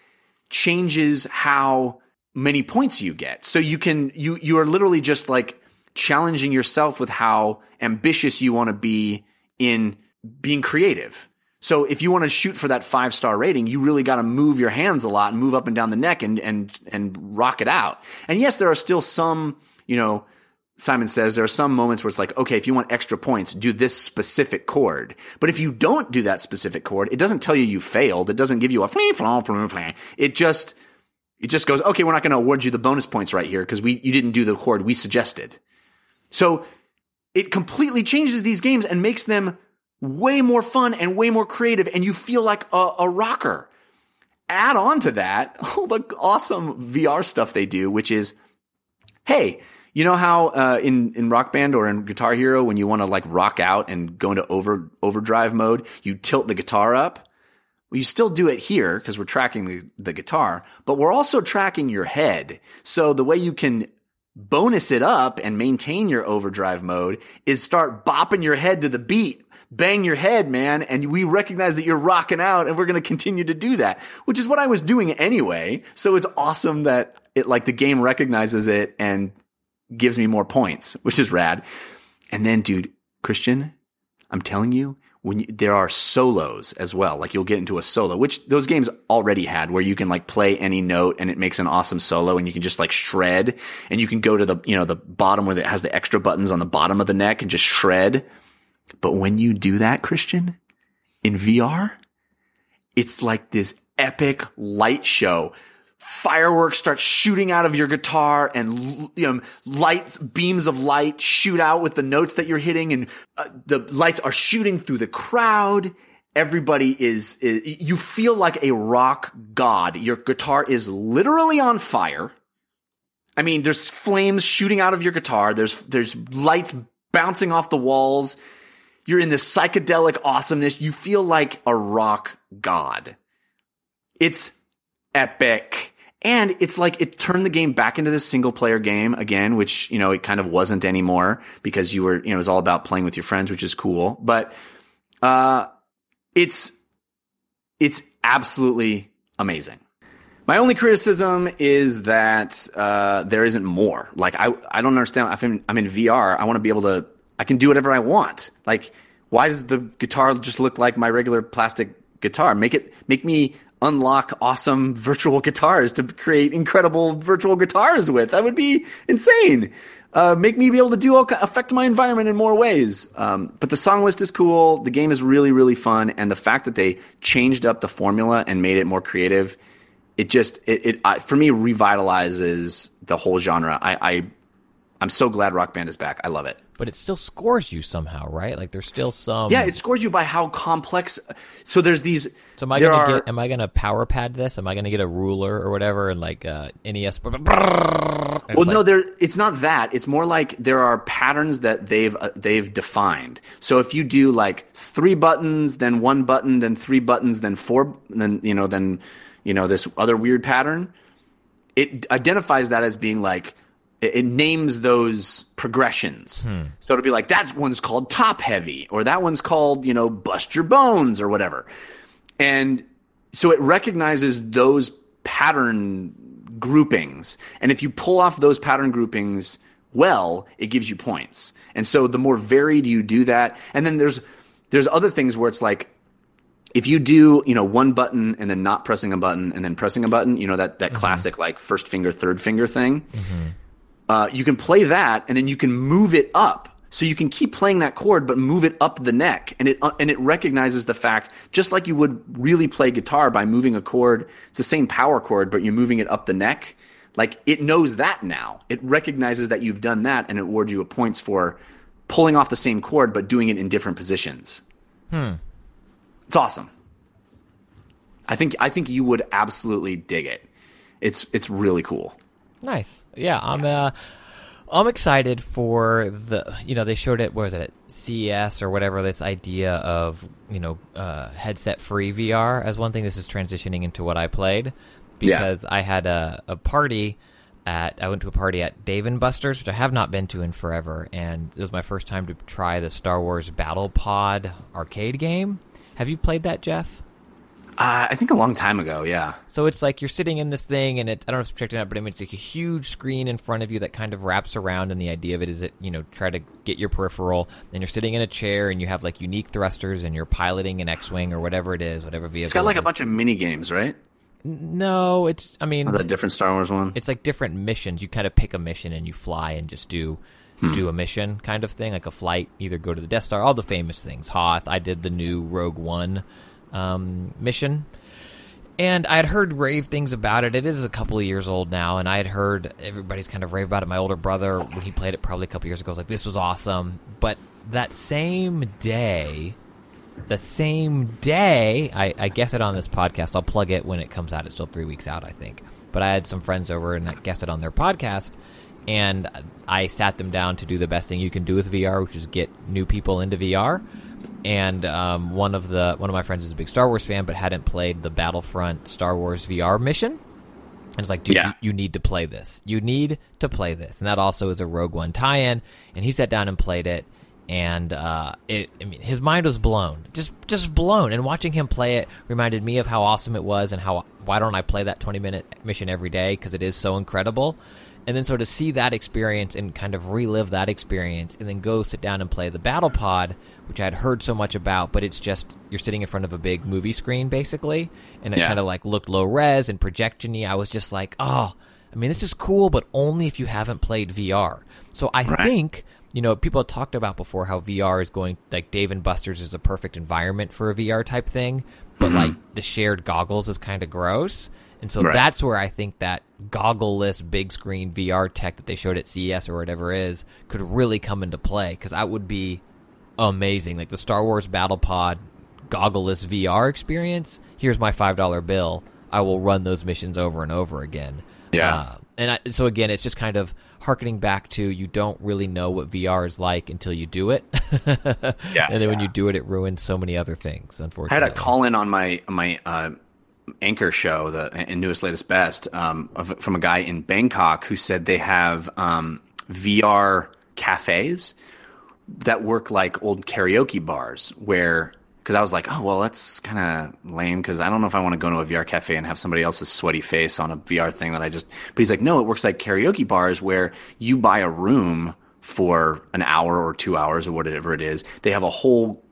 changes how many points you get. So you can you you are literally just like challenging yourself with how ambitious you want to be in being creative. So if you want to shoot for that five star rating, you really got to move your hands a lot and move up and down the neck and and and rock it out. And yes, there are still some, you know, Simon says there are some moments where it's like, okay, if you want extra points, do this specific chord. But if you don't do that specific chord, it doesn't tell you you failed. It doesn't give you a fling, flaw, flaw, flaw. It just, it just goes, okay, we're not going to award you the bonus points right here because we, you didn't do the chord we suggested. So it completely changes these games and makes them way more fun and way more creative. And you feel like a, a rocker. Add on to that all the awesome VR stuff they do, which is, hey, you know how uh, in in Rock Band or in Guitar Hero when you want to like rock out and go into over overdrive mode, you tilt the guitar up. Well, you still do it here because we're tracking the, the guitar, but we're also tracking your head. So the way you can bonus it up and maintain your overdrive mode is start bopping your head to the beat. Bang your head, man. And we recognize that you're rocking out and we're going to continue to do that, which is what I was doing anyway. So it's awesome that it like the game recognizes it and gives me more points, which is rad. And then, dude, Christian, I'm telling you, when you, there are solos as well, like you'll get into a solo, which those games already had, where you can like play any note and it makes an awesome solo, and you can just like shred, and you can go to the you know the bottom where it has the extra buttons on the bottom of the neck and just shred. But when you do that, Christian, in VR, it's like this epic light show. Fireworks start shooting out of your guitar and you know, lights, beams of light shoot out with the notes that you're hitting and uh, the lights are shooting through the crowd. Everybody is, is, you feel like a rock god. Your guitar is literally on fire. I mean, there's flames shooting out of your guitar. There's, there's lights bouncing off the walls. You're in this psychedelic awesomeness. You feel like a rock god. It's epic. And it's like it turned the game back into this single player game again, which, you know, it kind of wasn't anymore because you were, you know, it was all about playing with your friends, which is cool. But, uh, it's, it's absolutely amazing. My only criticism is that, uh, there isn't more. Like, I, I don't understand. I'm I'm in VR. I want to be able to, I can do whatever I want. Like, why does the guitar just look like my regular plastic guitar? Make it, make me unlock awesome virtual guitars to create incredible virtual guitars with. That would be insane. Uh, make me be able to do all, affect my environment in more ways. Um, but the song list is cool. The game is really, really fun. And the fact that they changed up the formula and made it more creative, it just, it, it for me, revitalizes the whole genre. I, I, I'm so glad Rock Band is back. I love it. But it still scores you somehow, right? Like there's still some. Yeah, it scores you by how complex. So there's these. So am I gonna are, get? Am I gonna power pad this? Am I gonna get a ruler or whatever and like uh, NES? Well, no, there. It's not that. It's more like there are patterns that they've uh, they've defined. So if you do like three buttons, then one button, then three buttons, then four, then you know, then you know this other weird pattern. It identifies that as being like it, names those progressions. Hmm. So it'll be like that one's called top heavy, or that one's called you know bust your bones or whatever. And so it recognizes those pattern groupings. And if you pull off those pattern groupings well, it gives you points. And so the more varied you do that, and then there's there's other things where it's like if you do, you know, one button and then not pressing a button and then pressing a button, you know, that, that mm-hmm. classic like first finger, third finger thing, mm-hmm. Uh, you can play that and then you can move it up. So you can keep playing that chord, but move it up the neck, and it uh, and it recognizes the fact, just like you would really play guitar by moving a chord. It's the same power chord, but you're moving it up the neck. Like it knows that now. It recognizes that you've done that, and it awards you a points for pulling off the same chord, but doing it in different positions. Hmm. It's awesome. I think I think you would absolutely dig it. It's it's really cool. Nice. Yeah, I'm uh I'm excited for the you know, they showed it where was it at CES or whatever this idea of, you know, uh headset free VR as one thing this is transitioning into what I played. Yeah. because I had a, a party at I went to a party at Dave and Buster's, which I have not been to in forever, and it was my first time to try the Star Wars Battle Pod arcade game. Have you played that, Jeff? Uh, I think a long time ago. Yeah. So it's like you're sitting in this thing, and it, I don't know if it's projecting out, but I mean, it's like a huge screen in front of you that kind of wraps around. And the idea of it is that, you know, try to get your peripheral. and you're sitting in a chair, and you have like unique thrusters, and you're piloting an X Wing or whatever it is, whatever vehicle. It's got like it a bunch of mini games, right? No, it's, I mean, The different Star Wars one. it's like different missions. You kind of pick a mission and you fly and just do do a mission kind of thing, like a flight. Either go to the Death Star, all the famous things. Hoth. I did the new Rogue One um, mission, and I had heard rave things about it. It is a couple of years old now, and I had heard everybody's kind of rave about it. My older brother, when he played it probably a couple years ago, was like, "This was awesome." But that same day, the same day, I, I guess it on this podcast. I'll plug it when it comes out. It's still three weeks out, I think. But I had some friends over and I guessed it on their podcast, and I sat them down to do the best thing you can do with VR, which is get new people into VR. And um, one of the one of my friends is a big Star Wars fan, but hadn't played the Battlefront Star Wars VR mission. And it's like, dude, Yeah. you, you need to play this. You need to play this. And that also is a Rogue One tie-in. And he sat down and played it, and uh, it. I mean, his mind was blown, just just blown. And watching him play it reminded me of how awesome it was, and how why don't I play that twenty minute mission every day because it is so incredible. And then so to see that experience and kind of relive that experience, and then go sit down and play the Battle Pod, which I had heard so much about, but it's just you're sitting in front of a big movie screen basically, and it Yeah. kind of like looked low res and projectiony. I was just like, oh, I mean, this is cool, but only if you haven't played VR. So I Right. think you know people have talked about before how VR is going like Dave and Buster's is a perfect environment for a VR type thing, but mm-hmm. like the shared goggles is kind of gross. And so Right. that's where I think that goggleless big screen VR tech that they showed at CES or whatever is could really come into play because that would be amazing. Like the Star Wars Battle Pod goggleless VR experience. Here's my five dollar bill. I will run those missions over and over again. Yeah. Uh, and I, so again, it's just kind of harkening back to you don't really know what VR is like until you do it. Yeah, and then when you do it, it ruins so many other things. Unfortunately, I had a call in on my my uh, anchor show, the and newest latest best, um, of, from a guy in Bangkok who said they have um, VR cafes that work like old karaoke bars where. Because I was like, oh well, that's kind of lame. Because I don't know if I want to go to a VR cafe and have somebody else's sweaty face on a VR thing that I just. But he's like, no, it works like karaoke bars where you buy a room for an hour or two hours or whatever it is. They have a whole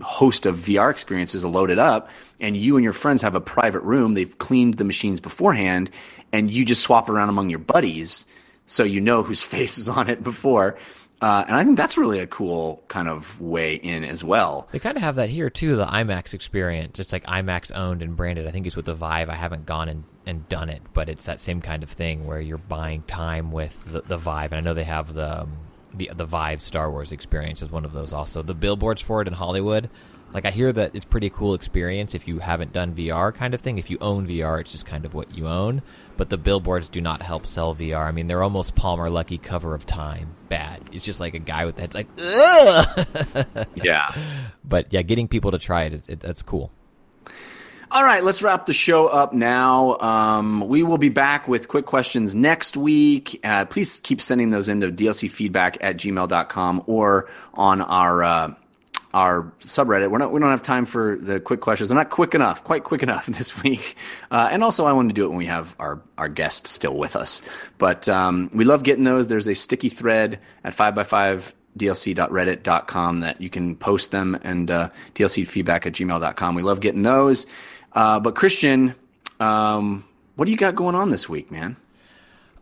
host of VR experiences loaded up, and you and your friends have a private room. They've cleaned the machines beforehand, and you just swap around among your buddies, so you know whose face is on it before. Uh, and I think that's really a cool kind of way in as well. They kind of have that here too. The IMAX experience. It's like IMAX owned and branded. I think it's with the Vive. I haven't gone and, and done it, but it's that same kind of thing where you're buying time with the, the Vive. And I know they have the um, the the Vive Star Wars experience is one of those. Also, the billboards for it in Hollywood. Like I hear that it's pretty cool experience if you haven't done VR kind of thing. If you own VR, it's just kind of what you own. But the billboards do not help sell VR. I mean, they're almost Palmer Luckey cover of Time bad. It's just like a guy with the head's like, ugh. Yeah. but yeah, getting people to try it, is, it that's cool. All right, let's wrap the show up now. Um, we will be back with quick questions next week. Uh, please keep sending those into dlcfeedback at gmail.com or on our uh, our subreddit. We're not, we don't have time for the quick questions. They're not quick enough, quite quick enough this week. Uh, and also, I wanted to do it when we have our, our guest still with us. But um, we love getting those. There's a sticky thread at 5x5 dlc.reddit.com that you can post them and uh, dlcfeedback at gmail.com. We love getting those. Uh, but Christian, um, what do you got going on this week, man?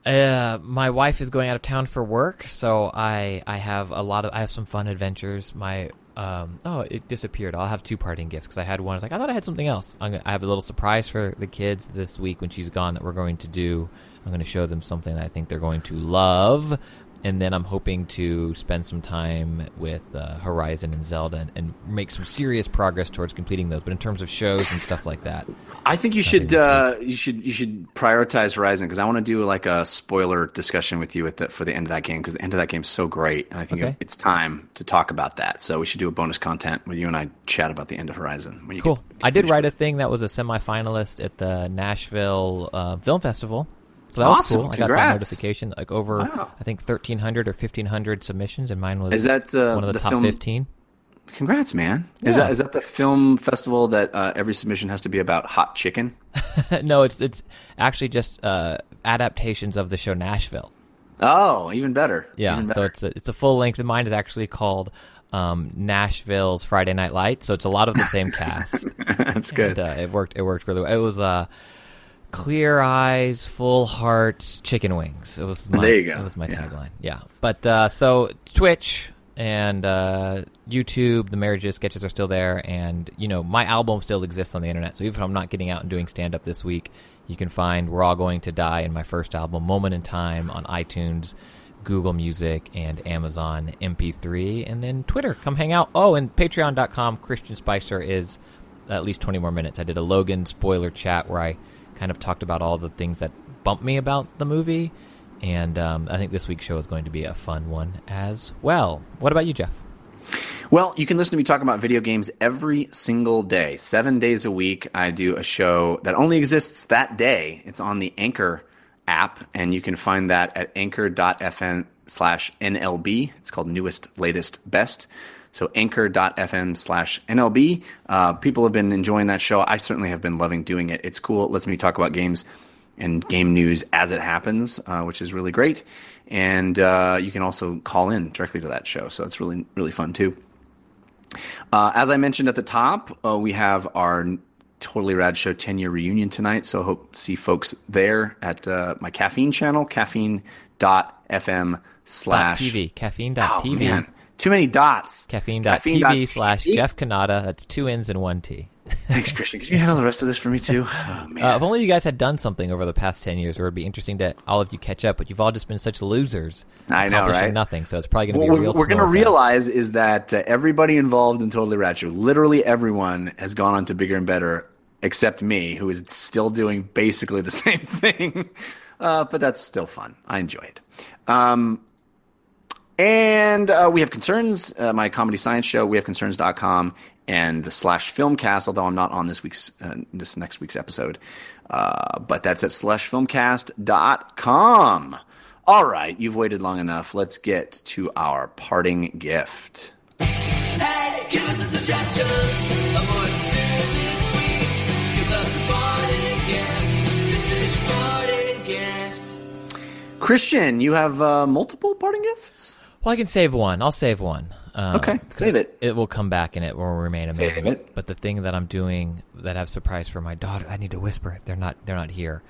Uh, my wife is going out of town for work, so I I have a lot of I have some fun adventures. My um oh it disappeared. I'll have two parting gifts because I had one. I was like I thought I had something else. Gonna, I have a little surprise for the kids this week when she's gone that we're going to do. I'm going to show them something I think they're going to love. And then I'm hoping to spend some time with uh, Horizon and Zelda and, and make some serious progress towards completing those. But in terms of shows and stuff like that, I think you should uh, you should you should prioritize Horizon because I want to do like a spoiler discussion with you at the, for the end of that game because the end of that game's so great and I think Okay. it's time to talk about that. So we should do a bonus content where you and I chat about the end of Horizon. When you cool. get- get I did write a thing that was a semifinalist at the Nashville uh, Film Festival. So that was Awesome. cool. I got that notification. Like over, Wow. I think thirteen hundred or fifteen hundred submissions, and mine was Is that uh, one of the, the top film? fifteen. Congrats, man! Is that is that the film festival that uh, every submission has to be about hot chicken? no, it's it's actually just uh, adaptations of the show Nashville. Oh, even better. Yeah, Even so it's a, it's a full length. And mine is actually called um, Nashville's Friday Night Light. So it's a lot of the same cast. that's good. And, uh, it worked. It worked really well. It was uh, clear eyes, full hearts, chicken wings. It was my, There you go. It was my Yeah. tagline. Yeah, but uh, so Twitch and uh, YouTube, the marriages sketches are still there, and you know my album still exists on the internet. So even if I'm not getting out and doing stand up this week, you can find "We're All Going to Die" in my first album, "Moment in Time," on iTunes. Google Music and Amazon MP3, and then Twitter. Come hang out. Oh, and Patreon.com. Christian Spicer is at least 20 more minutes. I did a Logan spoiler chat where I kind of talked about all the things that bumped me about the movie. And um, I think this week's show is going to be a fun one as well. What about you, Jeff? Well, you can listen to me talk about video games every single day. Seven days a week, I do a show that only exists that day. It's on the Anchor app, and you can find that at anchor.fm slash NLB. It's called Newest, Latest, Best. So anchor.fm slash NLB. Uh, people have been enjoying that show. I certainly have been loving doing it. It's cool. It lets me talk about games and game news as it happens, uh, which is really great. And uh, you can also call in directly to that show. So it's really, really fun too. Uh, as I mentioned at the top, uh, we have our Totally Rad Show 10 year reunion tonight. So I hope to see folks there at uh, my caffeine channel, caffeine.fm slash TV. Oh, Caffeine.tv. man. Too many dots. Caffeine.tv slash Jeff Cannata. That's two N's and one T. Thanks, Christian. Could you handle the rest of this for me too? Oh, man. Uh, if only you guys had done something over the past 10 years, where it'd be interesting to all of you catch up, but you've all just been such losers. I know, right? nothing, so it's probably going to what be real we're going to realize is that uh, everybody involved in Totally Ratchet, literally everyone, has gone on to bigger and better, except me, who is still doing basically the same thing. Uh, but that's still fun. I enjoy it. Um, and uh, we have concerns. Uh, my comedy science show, we have concerns.com, and the slash filmcast. Although I'm not on this week's uh, this next week's episode, uh, but that's at slash filmcast.com. All right, you've waited long enough. Let's get to our parting gift. Hey, give us a suggestion of what to do this week. Give us a parting gift. This is your parting gift. Christian, you have uh, multiple parting gifts. Well, I can save one. I'll save one. Um, Okay, save it. It will come back and it will remain Save amazing. it. But the thing that I'm doing that I've surprised for my daughter, I need to whisper. They're not. They're not here.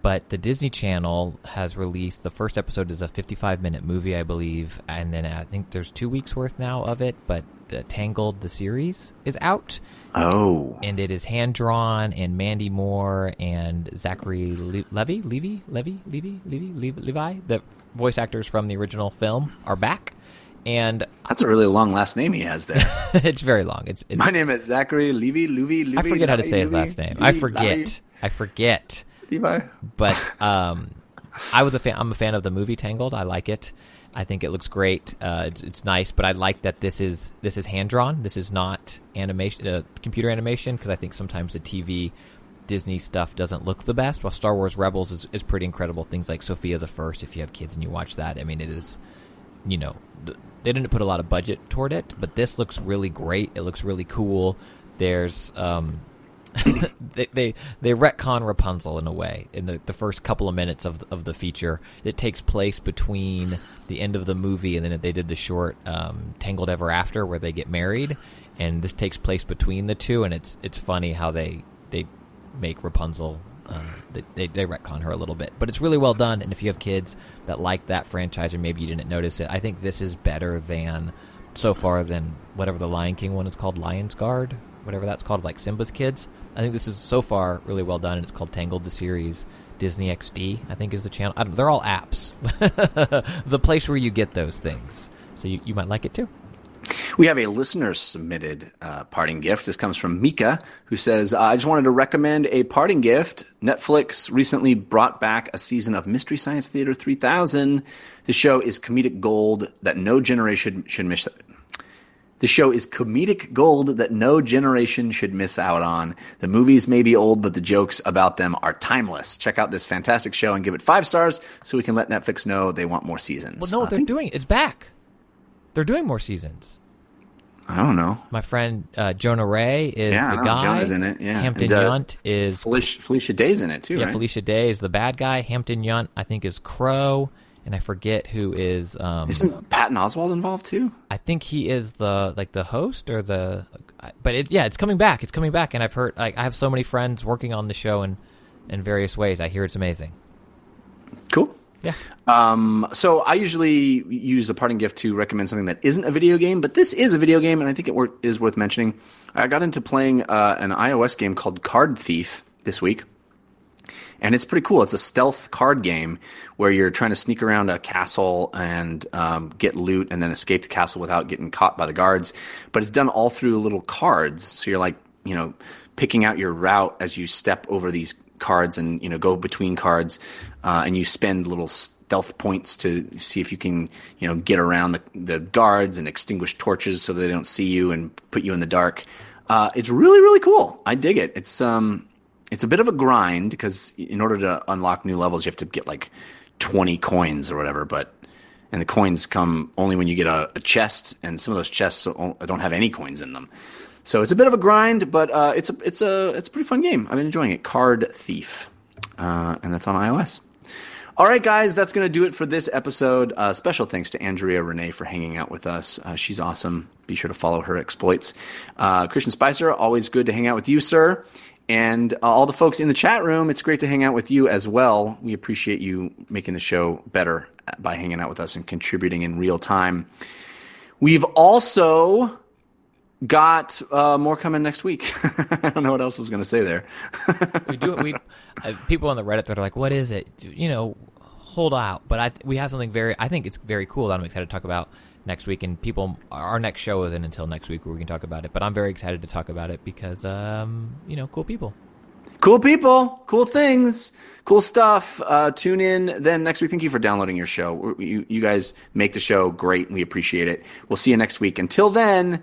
But the Disney Channel has released the first episode is a 55 minute movie, I believe, and then I think there's two weeks worth now of it. But uh, Tangled the series is out, Oh, and it is hand drawn, and Mandy Moore and Zachary Le- Levy, Levy, Levy, Levy, Levy, Levi, Levi, the voice actors from the original film are back, and that's a really long last name he has there. it's very long. It's, it's My name is Zachary Levy. Levy. Levy I forget how to say his Levy, last name. I forget. I forget. Levi. But um, I was a fan. I'm a fan of the movie Tangled. I like it. I think it looks great. Uh, it's it's nice, but I like that this is this is hand drawn. This is not animation, uh, computer animation, because I think sometimes the TV Disney stuff doesn't look the best. While Star Wars Rebels is, is pretty incredible. Things like Sofia the First. If you have kids and you watch that, I mean, it is, you know, they didn't put a lot of budget toward it, but this looks really great. It looks really cool. There's um, they, they they retcon Rapunzel in a way in the, the first couple of minutes of of the feature. It takes place between the end of the movie and then they did the short um, Tangled Ever After where they get married, and this takes place between the two, and it's it's funny how they they make Rapunzel. Uh, they, they they retcon her a little bit, but it's really well done. And if you have kids that like that franchise, or maybe you didn't notice it, I think this is better than so far than whatever the Lion King one is called, Lion's Guard, whatever that's called, like Simba's kids. I think this is so far really well done, and it's called Tangled the series. Disney XD, I think is the channel. They're all apps. the place where you get those things. So you, you might like it too. We have a listener submitted uh, parting gift. This comes from Mika, who says, I just wanted to recommend a parting gift. Netflix recently brought back a season of Mystery Science Theater 3000. The show is comedic gold that no generation should miss. The show is comedic gold that no generation should miss out on. The movies may be old, but the jokes about them are timeless. Check out this fantastic show and give it five stars so we can let Netflix know they want more seasons. Well, no, I they're think- doing it. it's back. They're doing more seasons. I don't know. My friend uh, Jonah Ray is Yeah, the guy. Jonah's in it, yeah. Hampton And, uh, Yount is Felicia, Felicia Day's in it too, yeah. right? Felicia Day is the bad guy. Hampton Yount, I think, is Crow, and I forget who is. Um, Isn't Patton Oswalt involved too? I think he is the like the host or the. But it, yeah, it's coming back. It's coming back, and I've heard like I have so many friends working on the show in in various ways. I hear it's amazing. Cool. Yeah. Um, so I usually use a parting gift to recommend something that isn't a video game, but this is a video game, and I think it wor- is worth mentioning. I got into playing uh, an iOS game called Card Thief this week, and it's pretty cool. It's a stealth card game where you're trying to sneak around a castle and um, get loot, and then escape the castle without getting caught by the guards. But it's done all through little cards, so you're like, you know, picking out your route as you step over these cards and you know go between cards, uh, and you spend little stealth points to see if you can you know get around the, the guards and extinguish torches so they don't see you and put you in the dark. Uh, it's really really cool. I dig it. It's um it's a bit of a grind because in order to unlock new levels you have to get like 20 coins or whatever but and the coins come only when you get a, a chest and some of those chests don't have any coins in them so it's a bit of a grind but uh, it's a it's a it's a pretty fun game i've been enjoying it card thief uh, and that's on ios all right, guys, that's going to do it for this episode. Uh, special thanks to Andrea Rene for hanging out with us. Uh, she's awesome. Be sure to follow her exploits. Uh, Christian Spicer, always good to hang out with you, sir. And uh, all the folks in the chat room, it's great to hang out with you as well. We appreciate you making the show better by hanging out with us and contributing in real time. We've also got uh, more coming next week. I don't know what else I was going to say there. we do we uh, people on the reddit that are like what is it you know hold out but i we have something very i think it's very cool that i'm excited to talk about next week and people our next show isn't until next week where we can talk about it but i'm very excited to talk about it because um you know cool people cool people, cool things, cool stuff. Uh, tune in then next week. Thank you for downloading your show. You, you guys make the show great, and we appreciate it. We'll see you next week. Until then,